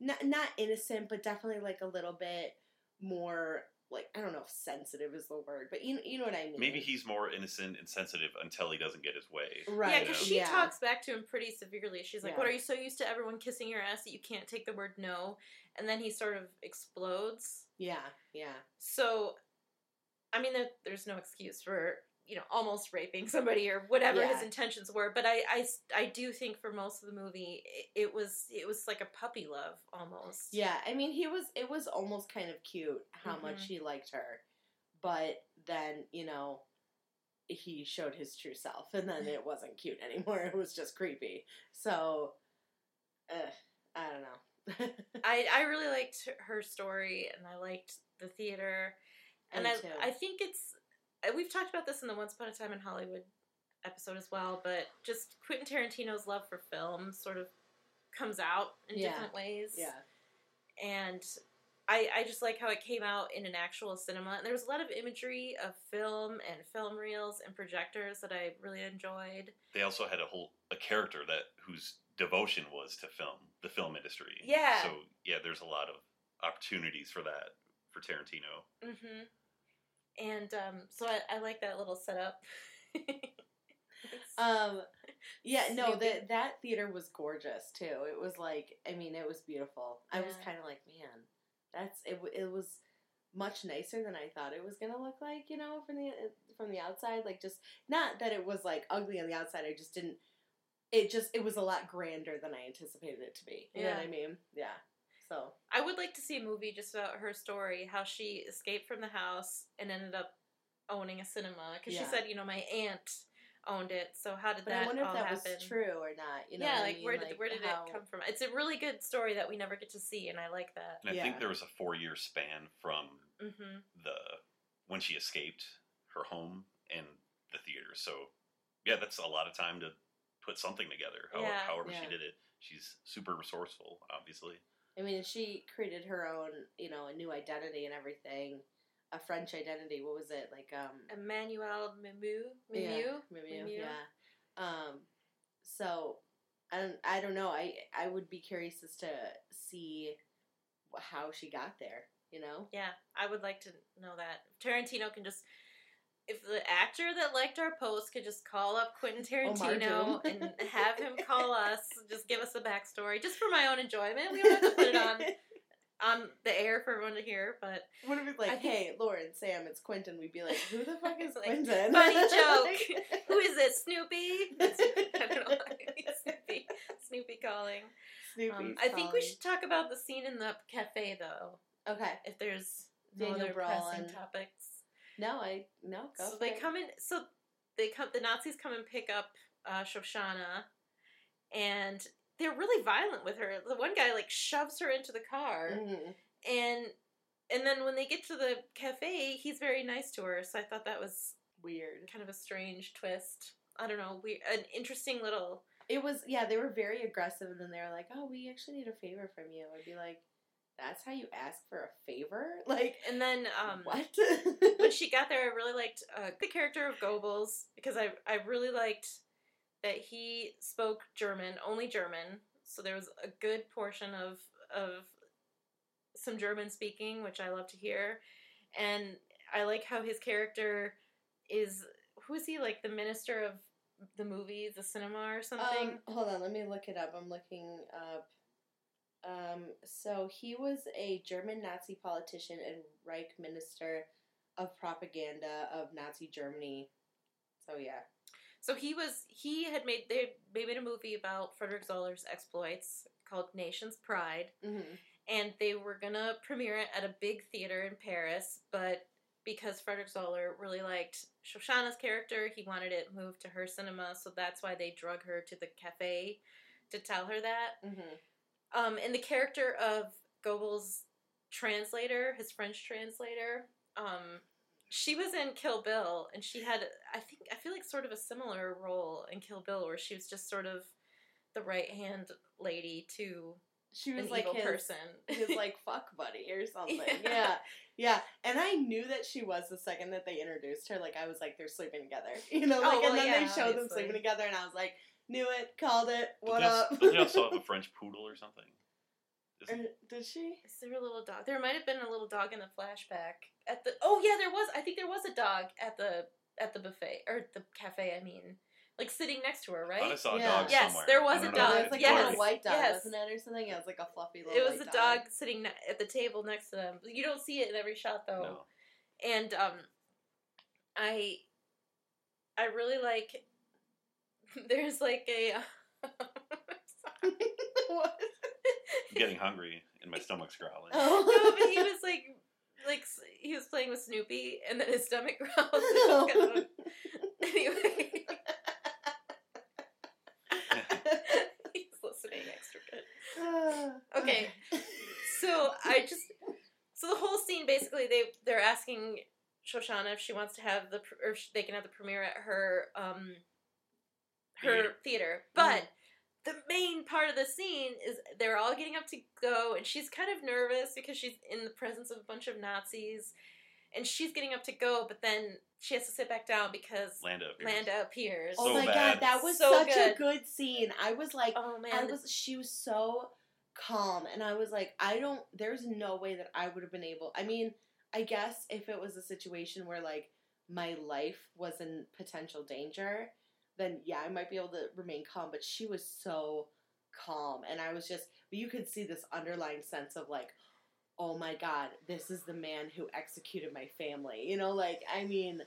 not not innocent, but definitely like a little bit more like I don't know if sensitive is the word, but you you know what I mean? Maybe he's more innocent and sensitive until he doesn't get his way. right. yeah, because she yeah. talks back to him pretty severely. She's like, Yeah. "What are you so used to everyone kissing your ass that you can't take the word no?" And then he sort of explodes. Yeah, yeah, So, I mean, there, there's no excuse for you know almost raping somebody or whatever his intentions were. But I, I i do think for most of the movie, it, it was it was like a puppy love almost. yeah. I mean, he was. It was almost kind of cute how Mhm. much he liked her, but then you know he showed his true self, and then it wasn't cute anymore. It was just creepy. So, uh, I don't know. I, I really liked her story, and I liked the theater, and I. I think it's we've talked about this in the Once Upon a Time in Hollywood episode as well, but just Quentin Tarantino's love for film sort of comes out in Yeah. different ways. yeah, and I, I just like how it came out in an actual cinema. And there was a lot of imagery of film and film reels and projectors that I really enjoyed. They also had a whole a character that whose devotion was to film, the film industry. Yeah. So yeah, there's a lot of opportunities for that for Tarantino. Mm-hmm. And um, so I, I like that little setup. Um, yeah. No, that that theater was gorgeous too. It was like, I mean, it was beautiful. I was kind of like, man, that's it. It was much nicer than I thought it was gonna look like. You know, from the from the outside, like just not that it was like ugly on the outside. I just didn't. It just it was a lot grander than I anticipated it to be. You know what I mean? Yeah. So I would like to see a movie just about her story, how she escaped from the house and ended up owning a cinema. Because Yeah. she said, you know, my aunt owned it. So how did that? But that I wonder if that happen? was true or not. You know yeah, what I like mean? where did Like, where did how- it come from? It's a really good story that we never get to see, and I like that. And I Yeah. think there was a four year span from hmm the when she escaped her home and the theater. So yeah, that's a lot of time to put something together. How, Yeah. however Yeah. she did it, she's super resourceful. Obviously, I mean, she created her own, you know, a new identity and everything. a French identity. What was it like? Um, Emmanuelle Mimieux. Yeah, Mimieux. Mimieux, Mimieux. yeah. Um, so I don't, I don't know. I I would be curious as to see how she got there. You know. Yeah, I would like to know that. Tarantino can just. If the actor that liked our post could just call up Quentin Tarantino Doom. and have him call us, just give us a backstory, just for my own enjoyment. We don't have to put it on on the air for everyone to hear, but What if it's like, I think- hey, Lauren, Sam, it's Quentin? We'd be like, who the fuck is Like, Quentin? funny joke. Like- who is it? Snoopy? I don't know. Snoopy. Snoopy calling. Snoopy. Um, I think we should talk about the scene in the cafe, though. Okay. If there's no Daniel other pressing topics. No, I no go. so they it. come in. So they come. The Nazis come and pick up uh, Shosanna, and they're really violent with her. The one guy like shoves her into the car, Mhm. and and then when they get to the cafe, he's very nice to her. So I thought that was Weird. kind of a strange twist. I don't know, we an interesting little. It was yeah. They were very aggressive, and then they were like, "Oh, we actually need a favor from you." I'd be like, "That's how you ask for a favor?" Like And then um, what? when she got there, I really liked uh, the character of Goebbels because I I really liked that he spoke German, only German. So there was a good portion of of some German speaking, which I love to hear, and I like how his character is who is he like the minister of the movies, the cinema or something. Um, hold on, let me look it up. I'm looking up. Um, so he was a German Nazi politician and Reich minister of propaganda of Nazi Germany. So yeah. So he was he had made they they made a movie about Frederick Zoller's exploits called Nation's Pride. Mm-hmm. and they were gonna premiere it at a big theater in Paris, but because Frederick Zoller really liked Shosanna's character, he wanted it moved to her cinema, so that's why they drug her to the cafe to tell her that. Mm-hmm. Um, and the character of Goebbels' translator, his French translator, um, she was in Kill Bill, and she had, I think, I feel like sort of a similar role in Kill Bill, where she was just sort of the right hand lady to She was like his, person. his like fuck buddy or something. Yeah. Yeah. yeah. And I knew that she was the second that they introduced her. Like I was like, they're sleeping together. You know, Oh, like well, and then yeah, they showed them sleeping together and I was like, knew it, called it, what Does- up? Does he also have a French poodle or something? Is Or- did she? Is there a little dog? There might have been a little dog in the flashback at the. Oh yeah, there was. I think there was a dog at the at the buffet or the cafe. I mean, like sitting next to her, I thought I right? saw a Yeah. dog Yes, somewhere. there was I don't a know if dog. It it's was like yes. a Dory. little white dog, yes. wasn't it, or something? It was like a fluffy little It was white a dog sitting ne- at the table next to them. You don't see it in every shot though. No. And um, I I really like. There's like a. What? I'm getting hungry and my stomach's growling. oh. no, but he was like, like he was playing with Snoopy, and then his stomach growled. It kind of anyway, he's listening extra good. Okay. So I just so the whole scene basically they they're asking Shosanna if she wants to have the or if they can have the premiere at her um her Theater. theater, mm-hmm. but. The main part of the scene is they're all getting up to go, and she's kind of nervous because she's in the presence of a bunch of Nazis, and she's getting up to go, but then she has to sit back down because Landa appears. Landa appears. Oh So my bad. god, that was So such good. a good scene. I was like, oh man, I was she was so calm and I was like, I don't there's no way that I would have been able I mean, I guess if it was a situation where like my life was in potential danger, then yeah, I might be able to remain calm, but she was so calm and I was just but you could see this underlying sense of like oh my god, this is the man who executed my family. You know, like I mean,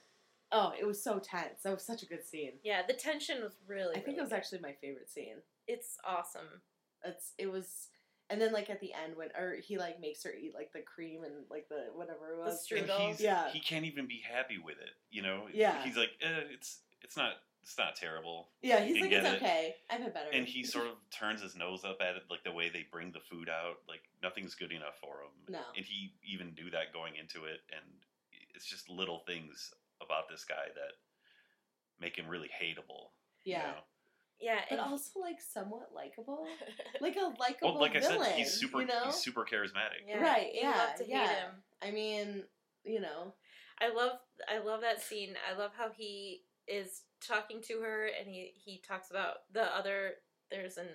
oh, it was so tense. That was such a good scene. yeah, the tension was really. I think really it was good. actually my favorite scene. It's awesome. It's it was, and then like at the end when or he like makes her eat like the cream and like the whatever it was. And he's, Yeah. He can't even be happy with it. You know. Yeah. He's like, eh, it's it's not it's not terrible. yeah, he's You like get it's it. okay. I've had better. And he sort of turns his nose up at it, like the way they bring the food out. Like nothing's good enough for him. No. And he even knew that going into it, and it's just little things about this guy that make him really hateable. you yeah, know? Yeah, but and also like somewhat likable, like a likable Well, like I said, he's super You know? he's super charismatic. yeah, right, yeah, love to yeah. hate him. I mean, you know. I love I love that scene. I love how he is talking to her and he he talks about the other there's an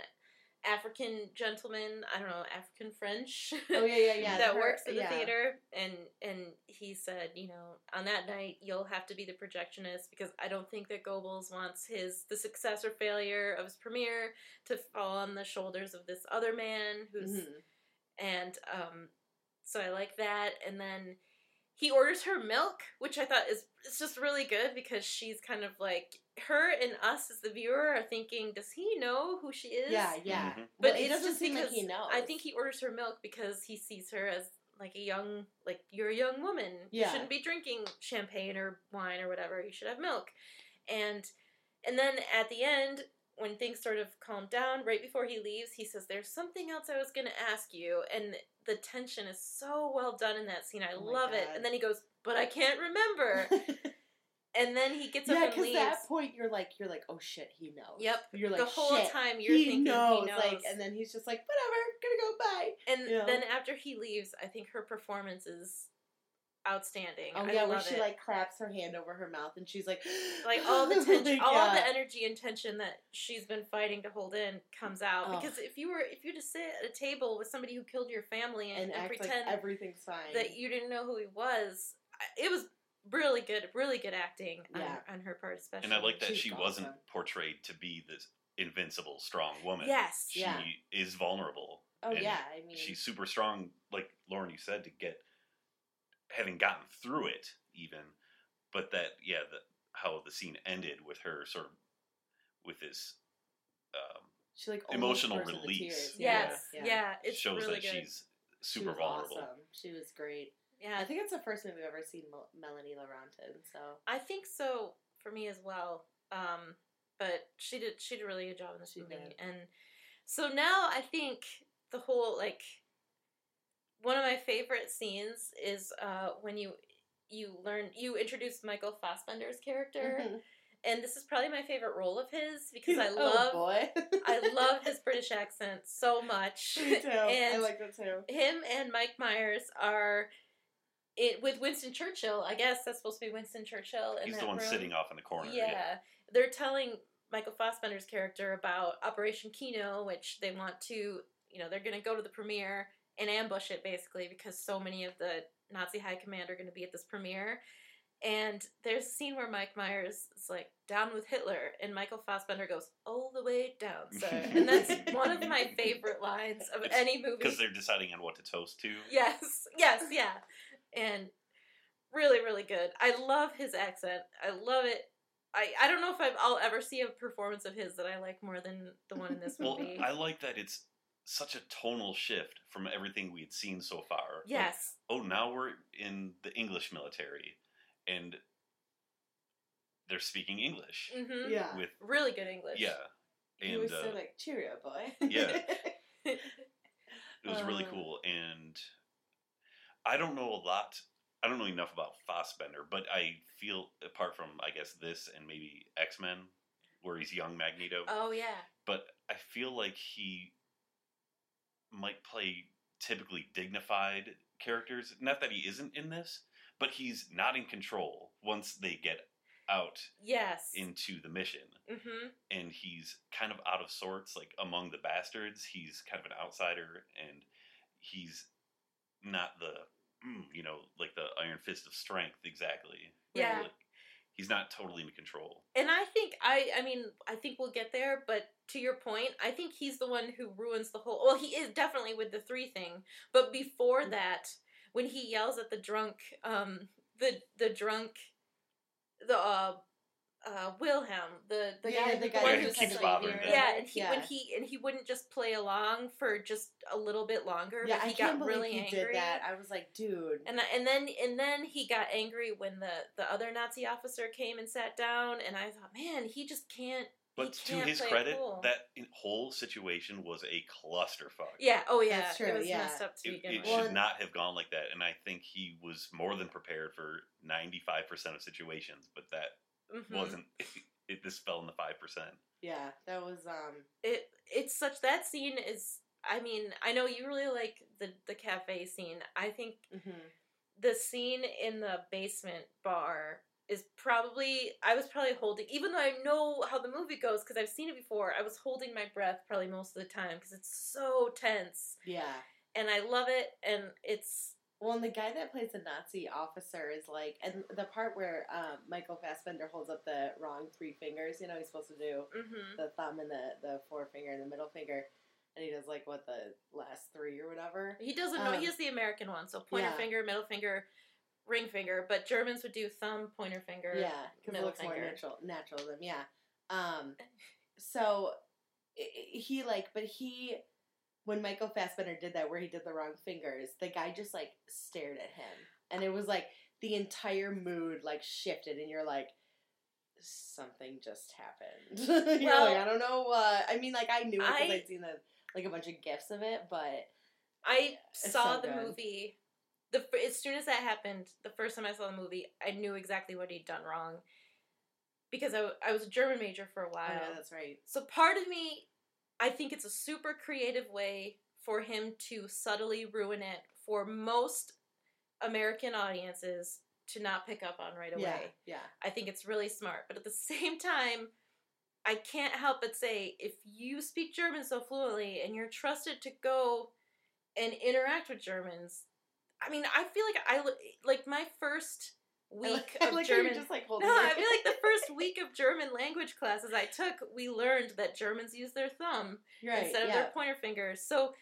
African gentleman, I don't know, African French. Oh yeah, yeah, yeah. that her- works in the yeah. theater and and he said, you know, on that night you'll have to be the projectionist because I don't think that Goebbels wants his the success or failure of his premiere to fall on the shoulders of this other man who's Mhm. and um, so I like that. And then he orders her milk, which I thought is it's just really good because she's kind of like her and us as the viewer are thinking, does he know who she is? Yeah, yeah. Mhm. But Well, it it's doesn't just seem like he knows. I think he orders her milk because he sees her as like a young, like you're a young woman. Yeah. You shouldn't be drinking champagne or wine or whatever. You should have milk. And and then at the end, when things sort of calm down, right before he leaves, he says, "There's something else I was going to ask you," and the tension is so well done in that scene. I Oh love it. And then he goes, "But I can't remember." and then he gets up yeah, and because At that point you're like you're like oh shit he knows. Yep. You're like the whole shit. time you're he thinking knows, he knows. like, and then he's just like whatever, gonna go bye. And You know? then after he leaves, I think her performance is outstanding. Oh I yeah, where she it. like claps her hand over her mouth and she's like, like all the tension, Like, all yeah. the energy and tension that she's been fighting to hold in comes out. Oh. Because if you were, if you just sit at a table with somebody who killed your family and, and and act like pretend everything's fine. that you didn't know who he was, it was really good, really good acting Yeah. on, on her part, especially. And I like that She's she awesome. wasn't portrayed to be this invincible, strong woman. Yes, She yeah. is vulnerable. oh and yeah, I mean She's super strong, like Lauren, you said, to get having gotten through it, even. But that, yeah, the, how the scene ended with her sort of with this um, she like emotional release. Yes, Yeah. yeah, it's shows really that good. she's She super was vulnerable. Awesome. She was great. yeah, I think it's the first movie I've ever seen Mel- Melanie Laurent in. So I think so for me as well. Um, but she did she did a really good job in this movie, did. and so now I think the whole like one of my favorite scenes is uh, when you you learn you introduce Michael Fassbender's character, Mhm. and this is probably my favorite role of his because I oh love boy, I love his British accent so much. Me too. I like that too. him and Mike Myers are. It, with Winston Churchill, I guess that's supposed to be Winston Churchill. In He's that the one room. sitting off in the corner. Yeah. They're telling Michael Fassbender's character about Operation Kino, which they want to, you know, they're going to go to the premiere and ambush it basically because so many of the Nazi high command are going to be at this premiere. And there's a scene where Mike Myers is like, down with Hitler, and Michael Fassbender goes, all the way down, sir. and that's one of my favorite lines of It's any movie. Because they're deciding on what to toast to. Yes, yes, yeah. And really, really good. I love his accent. I love it. I, I don't know if I've, I'll ever see a performance of his that I like more than the one in this movie. Well. I like that it's such a tonal shift from everything we had seen so far. Like, yes. oh, now we're in the English military, and they're speaking English hmm Yeah, with Really good English. yeah, he and was uh, so like cheerio, boy. Yeah. it was really uh, cool. And I don't know a lot. I don't know enough about Fassbender, but I feel apart from I guess this and maybe X Men, where he's young Magneto. Oh, yeah. but I feel like he might play typically dignified characters. Not that he isn't in this, but he's not in control once they get out Yes. into the mission. hmm And he's kind of out of sorts, like among the Basterds. He's kind of an outsider, and he's not the, mm, you know, like the iron fist of strength exactly. Yeah. Like, he's not totally in control. And I think I I mean I think we'll get there, but to your point, I think he's the one who ruins the whole. Well, he is definitely with the three thing, but before that, when he yells at the drunk, um, the the drunk, the uh, uh, Wilhelm, the the Yeah, guy, the the, guy one who who's keeps like- bothering them. yeah, and he Yeah. when he and he wouldn't just play along for just a little bit longer, Yeah, but I he can't got believe really he angry. did that. I was like, dude. And th- and then and then he got angry when the the other Nazi officer came and sat down, and I thought, man, he just can't. But He to can't his play credit, cool. that whole situation was a clusterfuck. Yeah. Oh yeah. That's true, It was yeah. messed up to It, begin it with. Well, should not have gone like that, and I think he was more than prepared for ninety five percent of situations, but that Mhm. wasn't. It, this fell in the five percent. Yeah, that was um. It it's such that scene is. I mean, I know you really like the the cafe scene. I think mhm. the scene in the basement bar is probably I was probably holding even though I know how the movie goes because I've seen it before. I was holding my breath probably most of the time because it's so tense Yeah. and I love it and it's Well, and the guy that plays the Nazi officer is like, and the part where um, Michael Fassbender holds up the wrong three fingers, you know, he's supposed to do mhm. the thumb and the, the forefinger and the middle finger, and he does like what the last three or whatever. He doesn't know. Um, He has the American one, so pointer yeah. finger, middle finger, ring finger. But Germans would do thumb, pointer finger. Yeah, because it looks more natural, natural to them. Yeah. Um, so he like, but he, when Michael Fassbender did that, where he did the wrong fingers, the guy just like stared at him, and it was like the entire mood like shifted, and you're like. Something just happened. you're Well, like, I don't know what. I mean, like I knew it because I'd seen the like a bunch of gifs of it, but I saw so the good. movie. The as soon as that happened, the first time I saw the movie, I knew exactly what he'd done wrong. Because I, I was a German major for a oh, while. yeah, that's right. So part of me, I think it's a super creative way for him to subtly ruin it for most American audiences to not pick up on right away. Yeah, yeah. I think it's really smart. But at the same time, I can't help but say if you speak German so fluently and you're trusted to go and interact with Germans, I mean, I feel like I like my first I week like, I of like how you're German. just like holding. No, I feel like the first week of German language classes I took, we learned that Germans use their thumb right, instead of yeah. their pointer fingers. So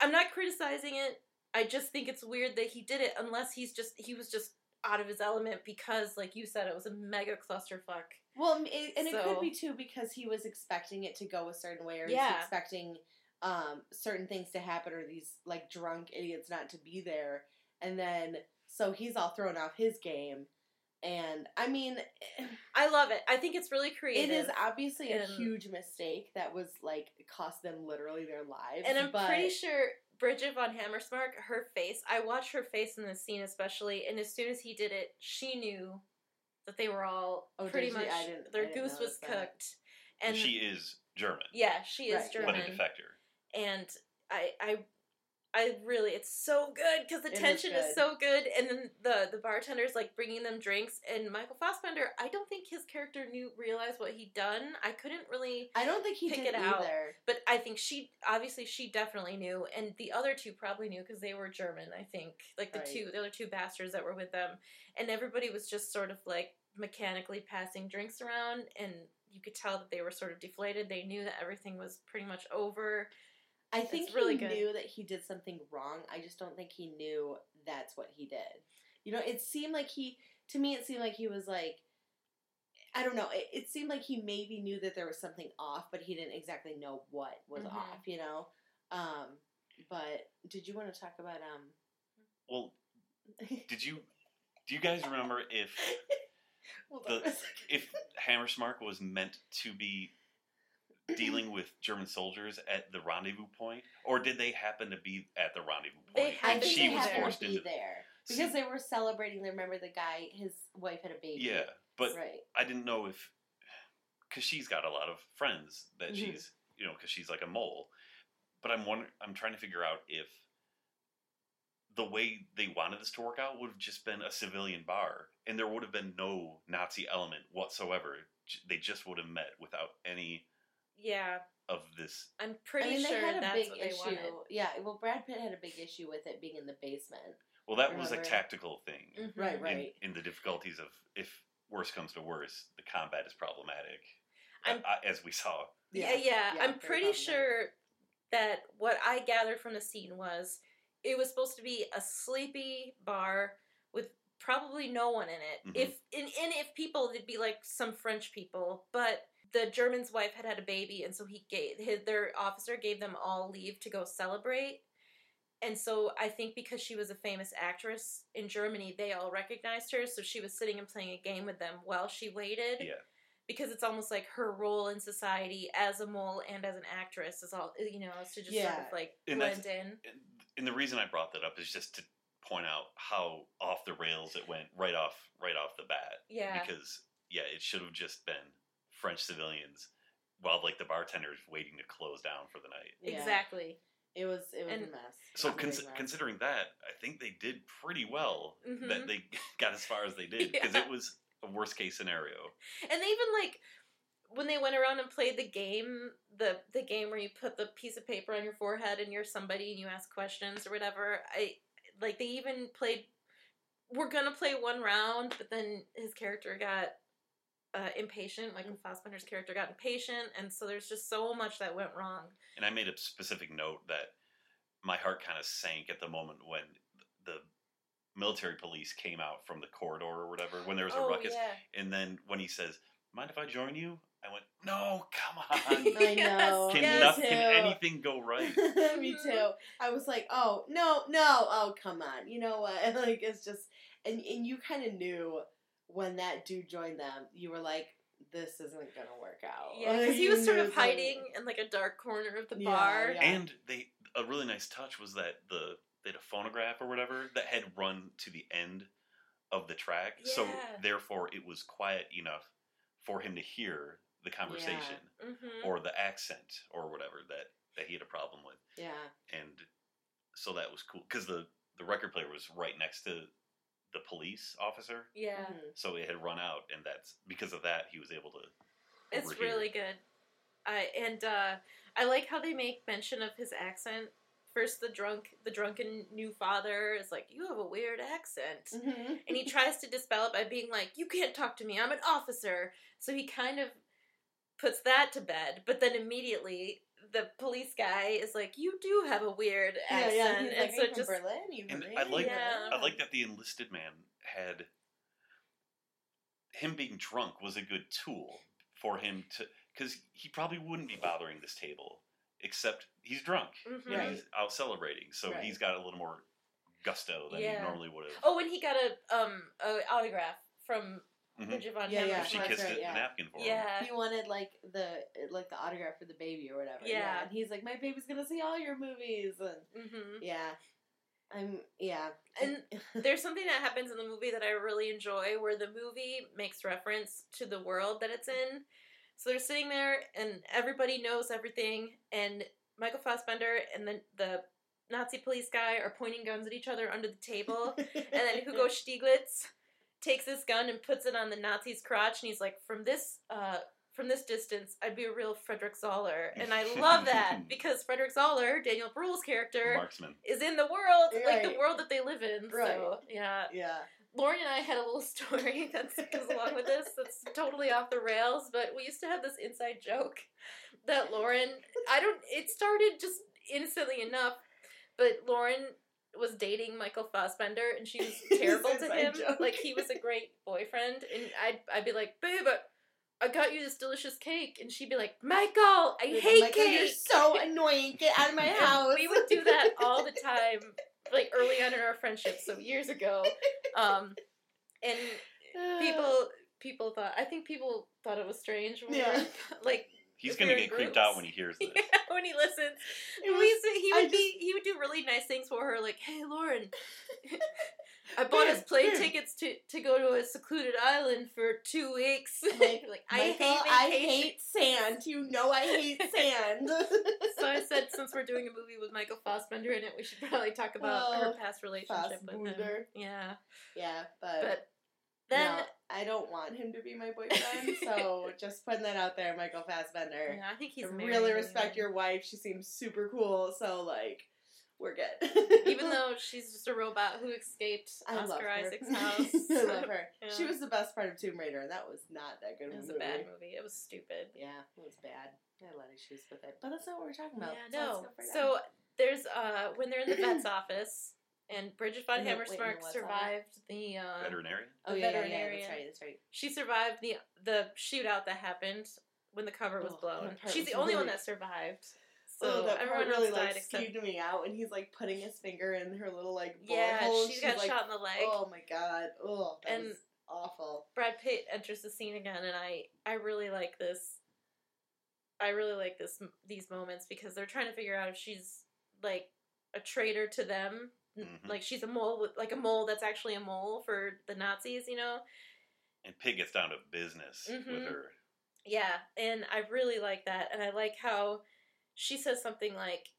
I'm not criticizing it. I just think it's weird that he did it unless he's just he was just out of his element because like you said it was a mega clusterfuck. Well, it, and it could be too because he was expecting it to go a certain way, or Yeah. he's expecting um, certain things to happen, or these like drunk idiots not to be there, and then so he's all thrown off his game. And I mean, I love it. I think it's really creative. it is obviously a huge mistake that was like cost them literally their lives. and I'm but, pretty sure Bridget von Hammersmark, her face, I watched her face in this scene especially, and as soon as he did it, she knew that they were all Oh, pretty much I didn't- I their didn't goose was that. cooked. And And she is German, yeah, she is Right, German. but a defector. and I I I really it's so good because the It tension is, so good, and then the the bartender's like bringing them drinks, and Michael Fassbender, I don't think his character knew realized what he'd done. I couldn't really, I don't think he pick did it out. either. but I think she obviously she definitely knew, and the other two probably knew because they were German. I think like the Right. two the other two Basterds that were with them, and everybody was just sort of like mechanically passing drinks around, and you could tell that they were sort of deflated. They knew that everything was pretty much over. I think really he good. knew that he did something wrong. I just don't think he knew that's what he did. You know, it seemed like he, to me, it seemed like he was like, I don't know. It, it seemed like he maybe knew that there was something off, but he didn't exactly know what was Mhm. off. You know. Um, but did you want to talk about um? Well, did you do you guys remember if Hold The- on a second. if Hammersmark was meant to be dealing with German soldiers at the rendezvous point, or did they happen to be at the rendezvous point? I and think she they was forced to be into there See, because they were celebrating. They Remember the guy? His wife had a baby. yeah, but right. I didn't know if because she's got a lot of friends that Mhm. she's you know because she's like a mole, but I'm wondering I'm trying to figure out if the way they wanted this to work out would have just been a civilian bar and there would have been no Nazi element whatsoever. They just would have met without any Yeah, of this. I'm pretty I mean, sure they had a that's big what they issue. wanted. Yeah, well, Brad Pitt had a big issue with it being in the basement. Well, that was a tactical thing. Mhm. Right, in, right. in the difficulties of if worse comes to worse, the combat is problematic, I'm- uh, as we saw. Yeah, yeah. yeah, I'm pretty sure that what I gathered from the scene was it was supposed to be a sleepy bar with probably no one in it. Mhm. If and, and if people, it'd be like some French people, but the German's wife had had a baby, and so he gave his, their officer gave them all leave to go celebrate. And so I think because she was a famous actress in Germany, they all recognized her. So she was sitting and playing a game with them while she waited Yeah. because it's almost like her role in society as a mole and as an actress is all you know is to just sort of like And blend in. And, and the reason I brought that up is just to point out how off the rails it went right off right off the bat. Yeah. Because yeah, it should have just been French civilians while like the bartender's waiting to close down for the night. Yeah. Exactly. It was it was And- a mess. So It cons- mess. considering that, I think they did pretty well Mhm. that they got as far as they did because Yeah. it was a worst case scenario. And they even like when they went around and played the game, the the game where you put the piece of paper on your forehead and you're somebody and you ask questions or whatever. I like they even played. We're gonna play one round, but then his character got uh, impatient. Like Fassbender's character got impatient, and so there's just so much that went wrong. And I made a specific note that my heart kind of sank at the moment when the military police came out from the corridor or whatever when there was a oh ruckus, yeah, and then when he says, "Mind if I join you?" I went, "No, come on." I know. Can, yes. noth- too. can anything go right? Me too. I was like, oh no, no, oh come on. You know what? Like it's just and and you kind of knew when that dude joined them. You were like, this isn't gonna work out. yeah, because he was sort of hiding in like a dark corner of the Yeah, bar. yeah. And they a really nice touch was that the they had a phonograph or whatever that had run to the end of the track, so therefore it was quiet enough for him to hear the conversation hmm or the accent or whatever that that he had a problem with, Yeah. and so that was cool because the the record player was right next to the police officer, yeah. Mhm. so it had run out, and that's because of that he was able to. It's overhear. really good. I and uh, I like how they make mention of his accent. First, the drunk, the drunken new father is like, "You have a weird accent," Mhm. and he tries to dispel it by being like, "You can't talk to me. I'm an officer." So he kind of puts that to bed. But then immediately, the police guy is like, "You do have a weird accent," yeah. He's and like, so "Are just from Berlin. You And Berlin? I like Yeah. I like that the enlisted man had him being drunk was a good tool for him to because he probably wouldn't be bothering this table except he's drunk Mhm. and Right. he's out celebrating, so Right. he's got a little more gusto than Yeah. he normally would have. Oh, and he got a um a autograph from Mhm. Bridget Von Yeah, yeah. She kissed right, it, yeah. the napkin for him. Yeah. He wanted like the like the autograph for the baby or whatever. Yeah. And he's like, my baby's gonna see all your movies, and hmm yeah, I'm yeah. And there's something that happens in the movie that I really enjoy where the movie makes reference to the world that it's in. So they're sitting there and everybody knows everything and Michael Fassbender and then the Nazi police guy are pointing guns at each other under the table and then Hugo Stieglitz takes this gun and puts it on the Nazi's crotch and he's like from this uh from this distance I'd be a real Frederick Zoller and I love that because Frederick Zoller, Daniel Bruhl's character Marksman. is in the world, like the world that they live in. So yeah, yeah. Lauren and I had a little story that goes along with this. That's totally off the rails, but we used to have this inside joke that Lauren. I don't. It started just innocently enough, but Lauren was dating Michael Fassbender, and she was terrible to him. joke. Like he was a great boyfriend, and I'd I'd be like, babe. I got you this delicious cake, and she'd be like, "Michael, I hate like, cake." You're so annoying. Get out of my house. We would do that all the time, like early on in our friendship, so years ago. Um, and people people thought I think people thought it was strange when we Yeah. were like He's gonna you're get creeped out when he hears this. when he listens. Was- used to, he I would be he would do really nice things for her, like, "Hey, Lauren, I bought Babe, us plane babe. tickets to to go to a secluded island for two weeks." Like, like I Michael, hate I hate sand. You know I hate sand. So I said, since we're doing a movie with Michael Fassbender in it, we should probably talk about her Oh, past relationship with him. Yeah, yeah, but, but then no, I don't want him to be my boyfriend. so just putting that out there, Michael Fassbender. yeah, I think he's I really anyway. respect your wife. She seems super cool. So like, we're good. Even though she's just a robot who escaped I love Oscar. Isaac's house. I love her. She was the best part of Tomb Raider, and that was not that good It was a a bad movie. It was stupid. Yeah, it was bad. I had a lot of issues with it, but that's not what we're talking about. Yeah, So no. So there's uh when they're in the vet's office and Bridget Von In wait, Hammersmark survived the uh Veterinarian. oh the yeah, yeah, yeah, that's right, that's right. she survived the the shootout that happened when the cover was Oh, blown. She's was the only one that survived. So So that everyone part really else like died except skewed me out, and he's like putting his finger in her little like yeah, hole. she She's, got like, shot in the leg. Oh my god! Oh, that And- was awful. Brad Pitt enters the scene again, and I I really like this. I really like this these moments because they're trying to figure out if she's like a traitor to them, N- Mhm. like she's a mole with like a mole that's actually a mole for the Nazis, you know? And Pitt gets down to business with Mhm. her. Yeah, and I really like that, and I like how she says something like,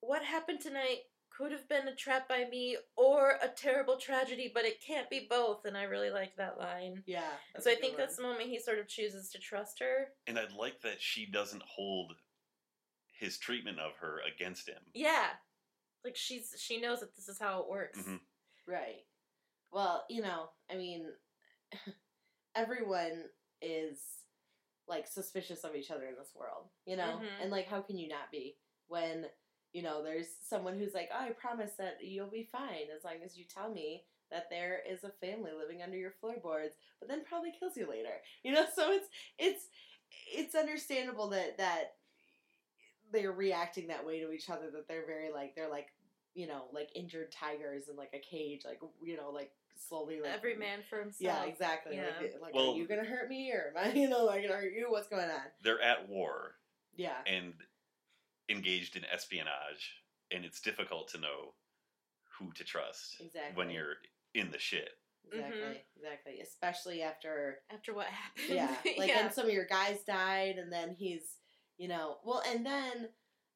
what happened tonight could have been a trap by me or a terrible tragedy, but it can't be both. And I really liked that line. Yeah. that's so a I good think one. that's the moment he sort of chooses to trust her. And I like that she doesn't hold his treatment of her against him. Yeah. Like she's she knows that this is how it works. Mhm. Right. Well, you know, I mean, everyone is like suspicious of each other in this world, you know? Mhm. And like, how can you not be when, you know, there's someone who's like, oh, I promise that you'll be fine as long as you tell me that there is a family living under your floorboards, but then probably kills you later, you know? So it's, it's, it's understandable that, that they're reacting that way to each other, that they're very like, they're like, you know, like injured tigers in like a cage, like, you know, like slowly like Every man for himself. yeah, exactly. Yeah. Like, like Well- are you gonna hurt me or am I, you know, like gonna hurt you? What's going on? They're at war Yeah, and engaged in espionage, and it's difficult to know who to trust exactly. when you're in the shit. exactly, Mhm. exactly. Especially after After what happened. yeah, like yeah. when some of your guys died, and then he's, you know, well, and then,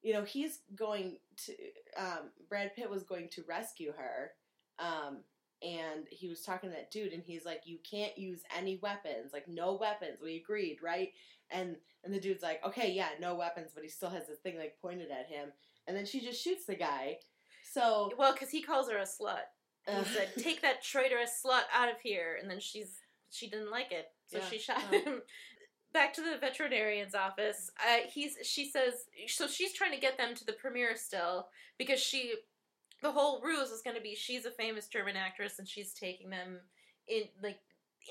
you know, he's going to. Um, Brad Pitt was going to rescue her, um, and he was talking to that dude, and he's like, "You can't use any weapons, like no weapons. We agreed, right?" And and the dude's like, "Okay, yeah, no weapons," but he still has this thing like pointed at him, and then she just shoots the guy. So Well, because he calls her a slut. And he said, "Take that traitorous slut out of here," and then she's she didn't like it, so Yeah. she shot him. Back to the veterinarian's office. Uh, he's she says so she's trying to get them to the premiere still because she the whole ruse is going to be she's a famous German actress and she's taking them in like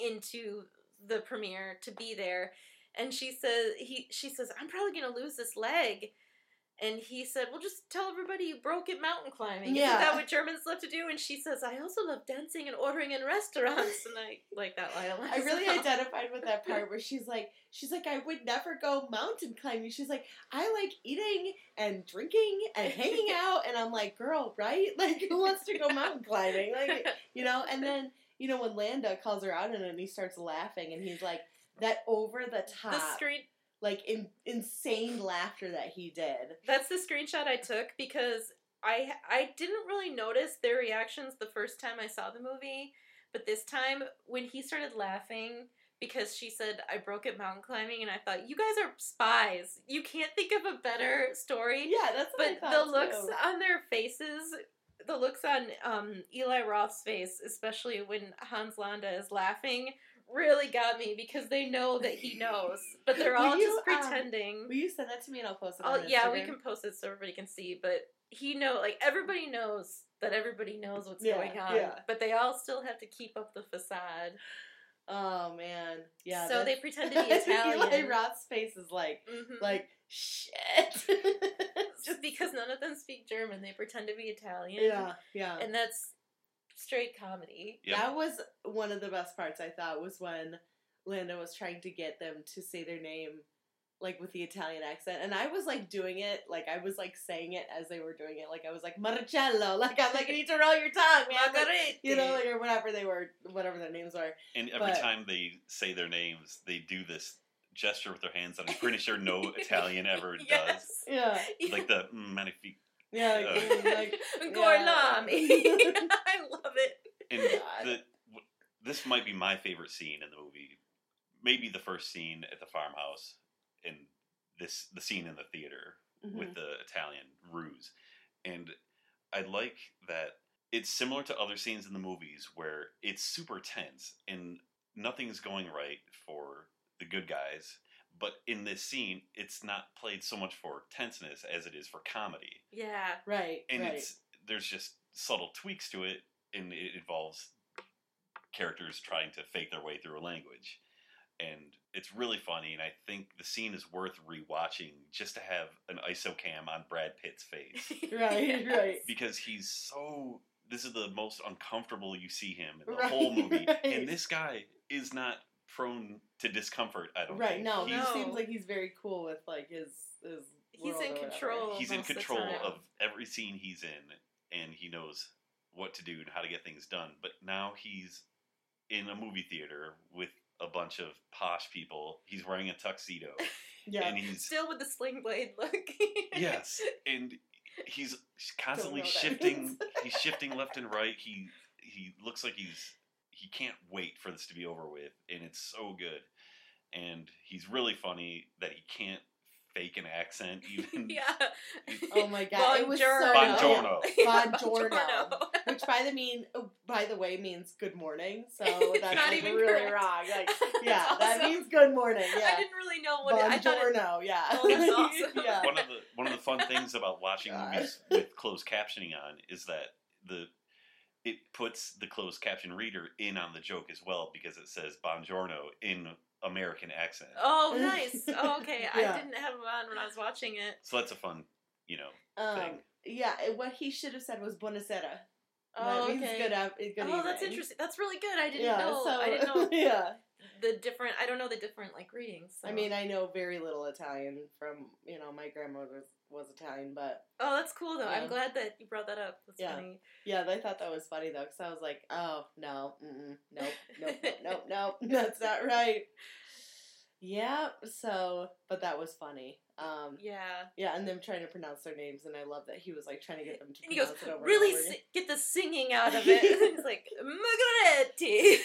into the premiere to be there. And she says he she says I'm probably going to lose this leg. And he said, "Well, just tell everybody you broke it mountain climbing. Yeah. Isn't that what Germans love to do?" And she says, "I also love dancing and ordering in restaurants." And I like that line. I really identified with that part where she's like, she's like, I would never go mountain climbing. She's like, I like eating and drinking and hanging out, and I'm like, girl, right? Like, who wants to go mountain climbing? Like, you know. And then, you know, when Landa calls her out and he starts laughing, and he's like, that over the top, the screen. Like in, insane laughter that he did. That's the screenshot I took because I I didn't really notice their reactions the first time I saw the movie, but this time when he started laughing because she said I broke it mountain climbing and I thought you guys are spies. You can't think of a better story. Yeah, that's what But the looks too. on their faces, the looks on um, Eli Roth's face, especially when Hans Landa is laughing, really got me because they know that he knows, but they're all you, just um, pretending. Will you send that to me and I'll post it Oh yeah, we can post it so everybody can see. But he know, like everybody knows that everybody knows what's Yeah, going on. yeah. But they all still have to keep up the facade. Oh man, yeah. so they pretend to be Italian. Eli Roth's face is like, Mhm. like shit. just because none of them speak German, they pretend to be Italian. yeah, yeah. and that's straight comedy. Yep. That was one of the best parts. I thought was when Landa was trying to get them to say their name like with the Italian accent, and I was like doing it, like I was like saying it as they were doing it, like I was like Marcello, like I'm like you need to roll your tongue, man, like, you know, like, or whatever they were, whatever their names were. And every But- time they say their names, they do this gesture with their hands that I'm pretty sure no Italian ever does. Yeah, Like the mm, magnifique. yeah, like, Uh, mm, like Gorlami. I love it. And God. the, this might be my favorite scene in the movie. Maybe the first scene at the farmhouse, and this the scene in the theater mhm. with the Italian ruse. And I like that it's similar to other scenes in the movies where it's super tense and nothing's going right for the good guys. But in this scene, it's not played so much for tenseness as it is for comedy. Yeah. right, And right. it's there's just subtle tweaks to it, and it involves characters trying to fake their way through a language. And it's really funny, and I think the scene is worth rewatching just to have an ISO cam on Brad Pitt's face Right, Yes. right. because he's so. This is the most uncomfortable you see him in the Right, whole movie, right. and this guy is not prone to discomfort. I don't Right, think. no, he's, he No. seems like he's very cool with like his his. He's world in control. he's in most of the control of every scene he's in and he knows what to do and how to get things done but now he's in a movie theater with a bunch of posh people he's wearing a tuxedo Yeah, and he's Still with the sling blade look. yes and he's constantly know what that shifting. he's shifting left and right. He he looks like he's he can't wait for this to be over with, and it's so good. And he's really funny that he can't fake an accent even. yeah. Oh my god, it was so Buongiorno. Yeah, Buongiorno. Which by the mean, oh, by the way, means good morning. So that's not like even really correct. wrong. Like, That's yeah, that means good morning. Yeah. I didn't really know what it, I thought. It, Buongiorno. Yeah. Oh, that's awesome. yeah. one of the one of the fun things about watching God. movies with closed captioning on is that the it puts the closed caption reader in on the joke as well because it says "Buongiorno" in American accent. oh, nice. Oh, okay. Yeah. I didn't have it on when I was watching it. So that's a fun, you know. Um, thing. yeah, what he should have said was buonasera. Oh, that okay. good, af- good oh, that's interesting. That's really good. I didn't Yeah, know. so I didn't know yeah. The different. I don't know the different like readings. So. I mean, I know very little Italian from you know my grandmother was, was Italian, but oh, that's cool though. Yeah. I'm glad that you brought that up. That's Yeah. funny. yeah, I thought that was funny though because I was like, oh no, nope, nope, nope, nope, nope, that's not right. Yeah, so but that was funny. Um, Yeah. yeah, and them trying to pronounce their names, and I love that he was like trying to get them to And he goes, pronounce it over. really si- get the singing out of it. And he's like, Margheriti.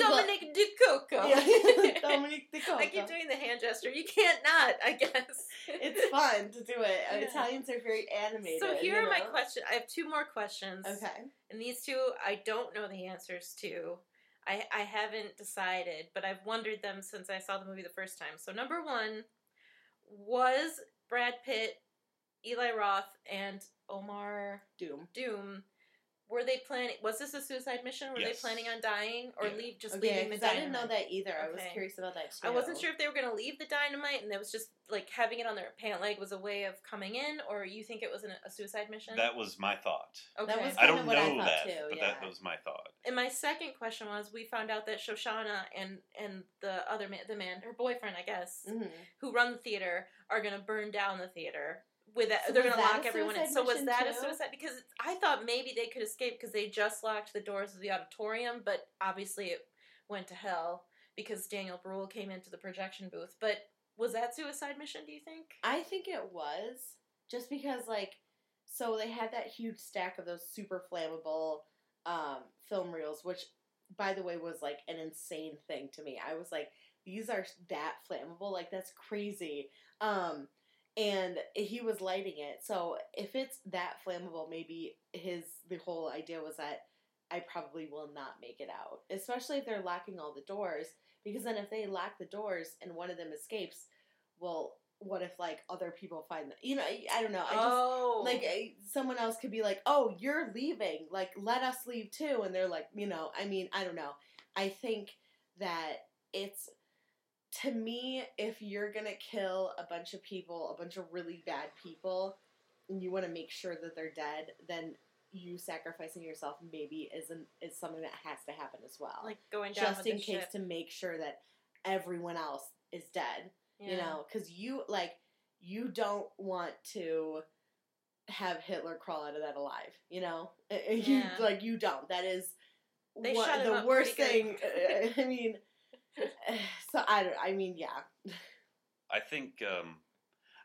Dominic Di Coco. yeah, Dominic De I keep doing the hand gesture. You can't not, I guess. It's fun to do it. Yeah. Italians are very animated. So here are my questions. I have two more questions. Okay. And these two I don't know the answers to. I, I haven't decided, but I've wondered them since I saw the movie the first time. So number one, was Brad Pitt, Eli Roth, and Omar Doom. Doom were they planning was this a suicide mission? Were Yes. they planning on dying or Yeah. leave just Okay, leaving the 'cause I didn't know that either. I was curious about that too. I wasn't sure if they were going to leave the dynamite and it was just like having it on their pant leg was a way of coming in, or you think it was an, a suicide mission? That was my thought. okay. That was I don't what I know thought that, too, but yeah. that was my thought. and my second question was: We found out that Shosanna and and the other man, the man, her boyfriend, I guess, Mhm. who run the theater, are going to burn down the theater. With that, So they're going to lock everyone in. So was that a suicide? Because I thought maybe they could escape because they just locked the doors of the auditorium, but obviously it went to hell because Daniel Bruhl came into the projection booth. But was that suicide mission? Do you think? I think it was just because like so they had that huge stack of those super flammable um, film reels, which by the way was like an insane thing to me. I was like, these are that flammable, like that's crazy. Um, and he was lighting it. So if it's that flammable, maybe his the whole idea was that I probably will not make it out, especially if they're locking all the doors. Because then if they lock the doors and one of them escapes, well, what if like other people find that? You know, I, I don't know. I just oh, like I, someone else could be like, "Oh, you're leaving. Like, let us leave too." And they're like, you know, I mean, I don't know. I think that it's to me, if you're gonna kill a bunch of people, a bunch of really bad people, and you want to make sure that they're dead, then you sacrificing yourself maybe isn't is something that has to happen as well. like going down just in case ship. to make sure that everyone else is dead you know because you like you don't want to have hitler crawl out of that alive you know you Yeah. like you don't that is what, the worst thing i mean so i don't i mean yeah I think um,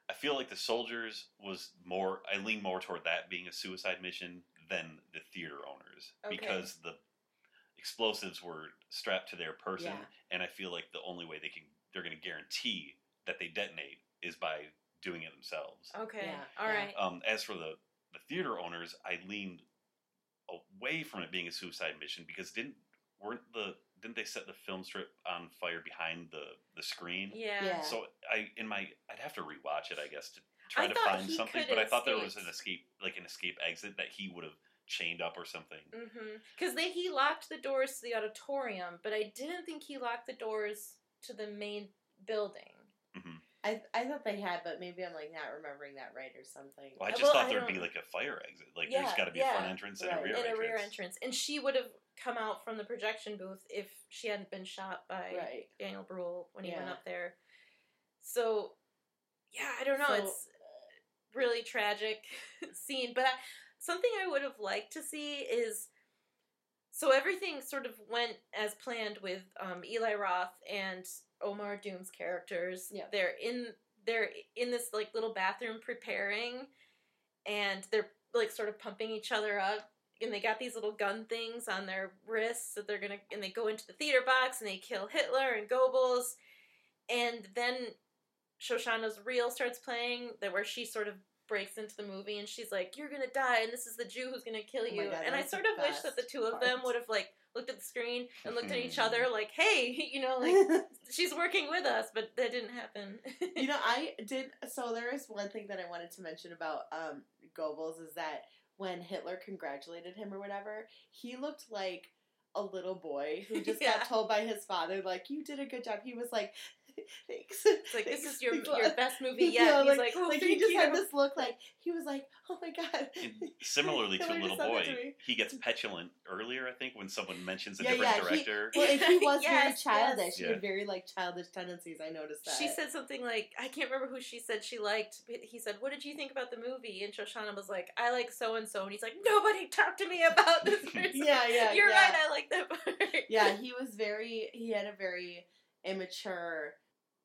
I feel like the soldiers was more. I lean more toward that being a suicide mission than the theater owners Okay. because the explosives were strapped to their person, Yeah. and I feel like the only way they can they're going to guarantee that they detonate is by doing it themselves. Okay. Yeah, All yeah. right. Um, as for the the theater owners, I leaned away from it being a suicide mission because didn't weren't the didn't they set the film strip on fire behind the the screen? Yeah. Yeah. So I in my I'd have to rewatch it, I guess, to try I to find something. could But I thought there was an escape, like an escape exit that he would have chained up or something. Because they he locked the doors to the auditorium, but I didn't think he locked the doors to the main building. I, I thought they had but maybe i'm like not remembering that right or something Well, I Uh, just well, thought I there'd be like a fire exit. Like Yeah, there's got to be yeah. a front entrance and Right. a rear in entrance. a rear entrance, and she would have come out from the projection booth if she hadn't been shot by right Daniel Bruhl when he went up there. So, yeah, I don't know. So- it's really tragic scene, but I, something I would have liked to see is so everything sort of went as planned with um, Eli Roth and Omar Doom's characters. Yeah. They're in they're in this like little bathroom preparing, and they're like sort of pumping each other up. And they got these little gun things on their wrists that they're gonna, and they go into the theater box and they kill Hitler and Goebbels, and then Shosanna's reel starts playing, that where she sort of breaks into the movie and she's like, "You're gonna die, and this is the Jew who's gonna kill Oh you." God, and I sort of wish that the two of them would have like looked at the screen and looked at each other like, "Hey, you know, like she's working with us," but that didn't happen. you know, I did. So there is one thing that I wanted to mention about um, Goebbels is that when Hitler congratulated him or whatever, he looked like a little boy who just Yeah. got told by his father, like, "You did a good job." He was like, "Thanks." It's like this is your your best movie yet. Yeah, He's like, "Oh, like thank he just you." had this look, like he was like, "Oh my god." And similarly to a Little just said that Boy, to he gets petulant earlier, I think, when someone mentions a Yeah, different yeah, he- director. Well, and he was very childish. yes. He had very like childish tendencies. I noticed that. She said something like, I can't remember who she said she liked. but He said, What did you think about the movie? And Shosanna was like, I like so and so. And he's like, Nobody talk to me about this person. Yeah, yeah, You're yeah. right, I like that part. yeah, he was very. He had a very immature,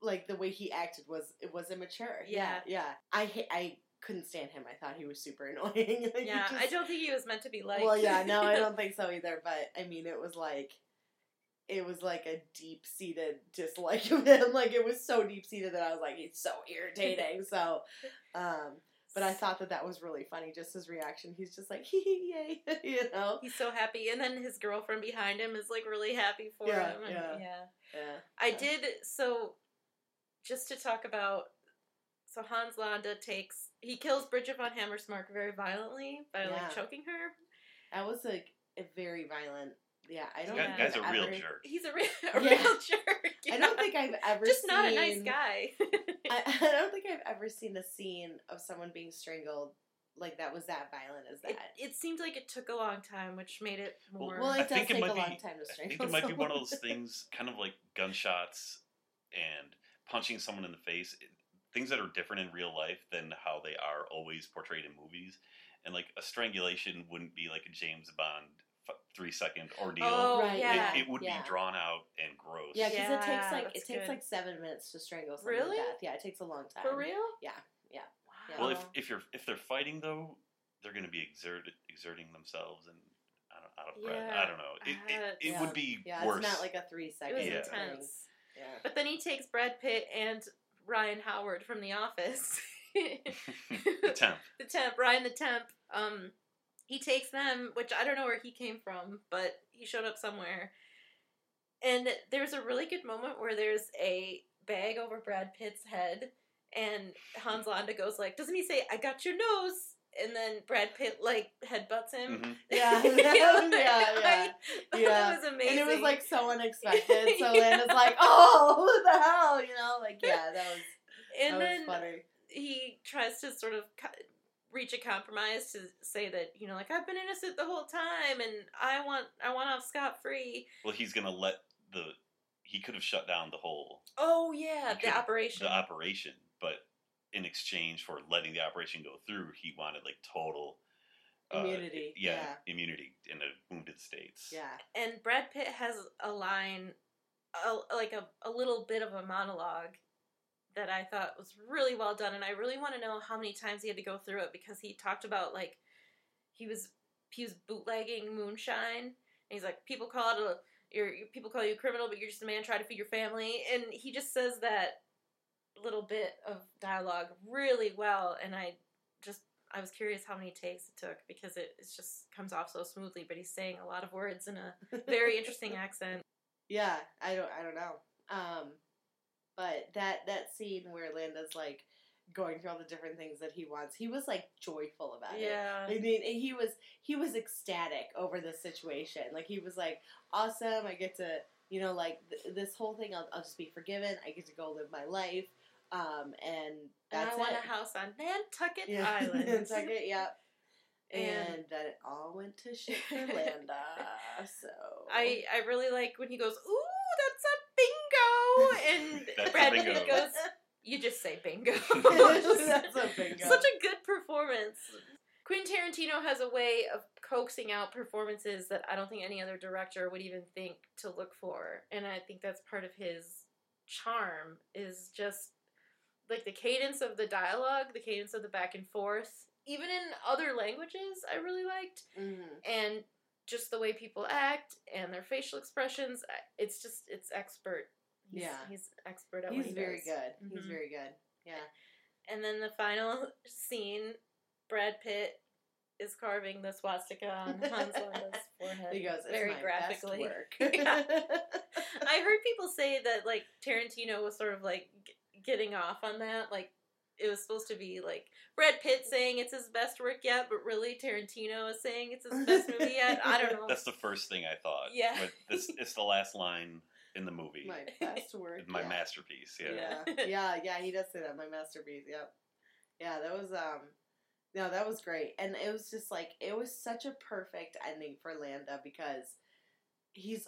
like the way he acted was it was immature. Yeah, Yeah. yeah. I ha- I couldn't stand him. I thought he was super annoying. Like, he Yeah, I don't think he was meant to be like. Well, yeah, no, I don't think so either. But I mean, it was like. It was like a deep seated dislike of him. Like it was so deep seated that I was like, he's so irritating. so, um, but I thought that that was really funny. Just his reaction. He's just like, hee hee, yay, you know. He's so happy, and then his girlfriend behind him is like really happy for Yeah, him. yeah. yeah. Yeah. I Yeah. did so. Just to talk about, so Hans Landa takes he kills Bridget von Hammersmark very violently by Yeah. like choking her. That was like a very violent. Yeah, I don't. Guy- think guy's I've a real ever- jerk. He's a, re- a Yeah. real jerk. I don't think I've ever just seen, not a nice guy. I, I don't think I've ever seen a scene of someone being strangled like that was that violent as that. it, it seemed like it took a long time, which made it Well, more. well, I it does think it take a might long be- time to I strangle. think it might be one of those things, kind of like gunshots and punching someone in the face. it- Things that are different in real life than how they are always portrayed in movies. And like a strangulation wouldn't be like a James Bond f- three second ordeal. oh Right, yeah, it, it would yeah. be drawn out and gross. Yeah, because it takes like it takes good. like seven minutes to strangle someone Really? to death. Yeah, it takes a long time. for real. Yeah, yeah. Wow. Well, if if you're if they're fighting though, they're going to be exerted exerting themselves and out of, out of breath. Yeah. I don't know. It it, Uh, it yeah. would be Yeah, worse. it's not like a three second. it was Yeah. intense. Yeah. But then he takes Brad Pitt and Ryan Howard from The Office. the temp. the temp, Ryan the temp. Um, he takes them, which I don't know where he came from, but he showed up somewhere. And there's a really good moment where there's a bag over Brad Pitt's head, and Hans Landa goes like, "Doesn't he say I got your nose?" And then Brad Pitt like headbutts him. Mhm. Yeah, You know, yeah, yeah. I- that Yeah. was amazing. And it was like so unexpected. So Yeah. Landa's like, "Oh, what the hell?" You know, like yeah, that was and that then was funny. he tries to sort of co- reach a compromise to say that you know like I've been innocent the whole time and I want I want off scot free. Well, he's going to let the. He could have shut down the whole Oh yeah, the operation. the operation, but in exchange for letting the operation go through, he wanted like total uh, Immunity, yeah, yeah. immunity in the wounded states. Yeah, and Brad Pitt has a line, a, like a, a little bit of a monologue that I thought was really well done, and I really want to know how many times he had to go through it because he talked about like he was he was bootlegging moonshine, and he's like people call it a you're, people call you a criminal, but you're just a man trying to feed your family, and he just says that little bit of dialogue really well, and I just I was curious how many takes it took because it, it just comes off so smoothly, but he's saying a lot of words in a very interesting accent. yeah. I don't, I don't know. Um, but that that scene where Landa's like going through all the different things that he wants, he was like joyful about it. Yeah. I mean, he was he was ecstatic over the situation. Like he was like, "Awesome! I get to, you know, like th- this whole thing. I'll, I'll just be forgiven. I get to go live my life." Um, and And that's I want a house on Nantucket yeah. Island. Nantucket, yep. And, And- that it all went to shit for Landa. So I I really like when he goes, "Ooh, that's a bingo," and That's a Brad bingo. Pitt goes, "You just say bingo." That's a bingo. Such a good performance. Quentin Tarantino has a way of coaxing out performances that I don't think any other director would even think to look for, and I think that's part of his charm is just like the cadence of the dialogue, the cadence of the back and forth, even in other languages, I really liked, hmm and just the way people act and their facial expressions. It's just it's expert. He's, Yeah. he's expert at what He's he very does. good. He's Mhm. very good. Yeah. And then the final scene, Brad Pitt is carving the swastika on Hans Landa's forehead. He goes, it's very graphically. Yeah. I heard people say that like Tarantino was sort of like getting off on that. Like it was supposed to be like Brad Pitt saying it's his best work yet, but really Tarantino is saying it's his best movie yet. I don't know. That's the first thing I thought. Yeah. But this, it's the last line in the movie. my best work. my yeah. masterpiece. Yeah. yeah, yeah, yeah. He does say that. My masterpiece. Yep. Yeah, that was um, no, that was great, and it was just like it was such a perfect ending for Landa because he's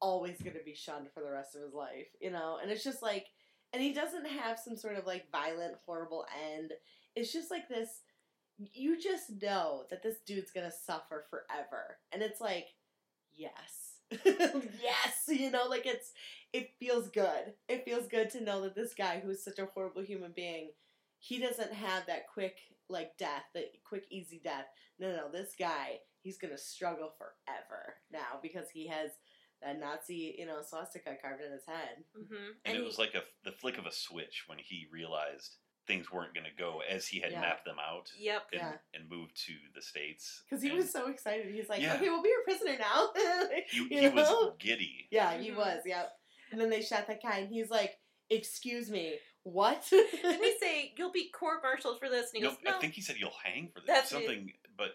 always going to be shunned for the rest of his life, you know, and it's just like, and he doesn't have some sort of like violent, horrible end. It's just like this. You just know that this dude's gonna suffer forever, and it's like, yes, yes, you know, like it's it feels good. It feels good to know that this guy who's such a horrible human being, he doesn't have that quick like death, the quick easy death. No, no, this guy, he's gonna struggle forever now because he has that Nazi, you know, swastika carved in his head. hmm And, it was like a the flick of a switch when he realized things weren't going to go as he had Yeah. mapped them out Yep. and, Yeah. and moved to the states. Because he And was so excited. He's like, Yeah. okay, we'll be your prisoner now. he, You he was giddy. Yeah, he Mhm. was, yep. And then they shot that guy, and he's like, excuse me, what? Didn't he say you'll be court-martialed for this? And he No, goes, no. I think he said you'll hang for this. That's it. something, but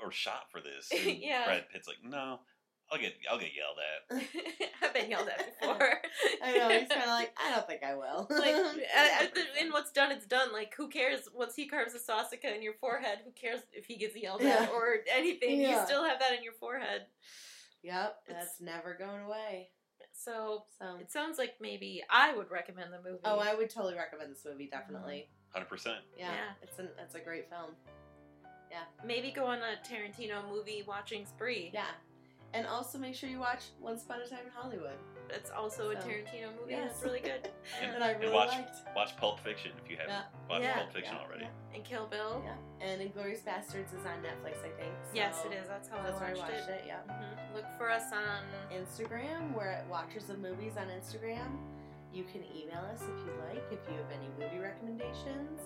or shot for this. And Yeah. Brad Pitt's like, no, I'll get I'll get yelled at. I've been yelled at before. I know, he's kind of like, I don't think I will. like, at, at the, and what's done, it's done. Like, who cares? Once he carves a swastika in your forehead, who cares if he gets yelled Yeah. at or anything? You still have that in your forehead. Yep, It's- that's never going away. So So, it sounds like maybe I would recommend the movie. oh, I would totally recommend this movie. Definitely, Hundred percent. yeah, Yeah. it's an it's a great film. Yeah. Maybe go on a Tarantino movie watching spree. Yeah, and also make sure you watch Once Upon a Time in Hollywood. That's also a Tarantino movie. yes. That's really good. And- that I really watch- liked. Watch Pulp Fiction if you haven't Yeah. watched Yeah. Pulp Fiction Yeah, already. yeah. And Kill Bill. Yeah, and Inglourious Basterds is on Netflix, I think. so Yes, it is. That's how That's I where I watched, watched it. it. Yeah. Mhm. Look for us on. Instagram. We're at Watchers of Movies on Instagram. You can email us if you like, if you have any movie recommendations,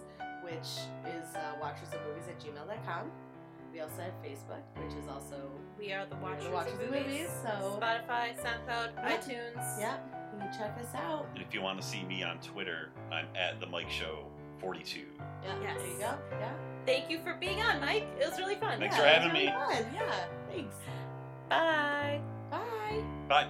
which is uh, watchersofmovies at gmail.com. We also have Facebook, which is also, We are the We are Watchers, the Watchers of of Movies. Movies, so- Spotify, SoundCloud, Yeah. iTunes. Yep, you can check us out. And if you want to see me on Twitter, I'm at the Mike Show 42. Yeah, Yes. there you go. Yeah. Thank you for being on, Mike. It was really fun. Thanks yeah, for it was having really me. Fun. Yeah, thanks. Bye. Bye. Bye.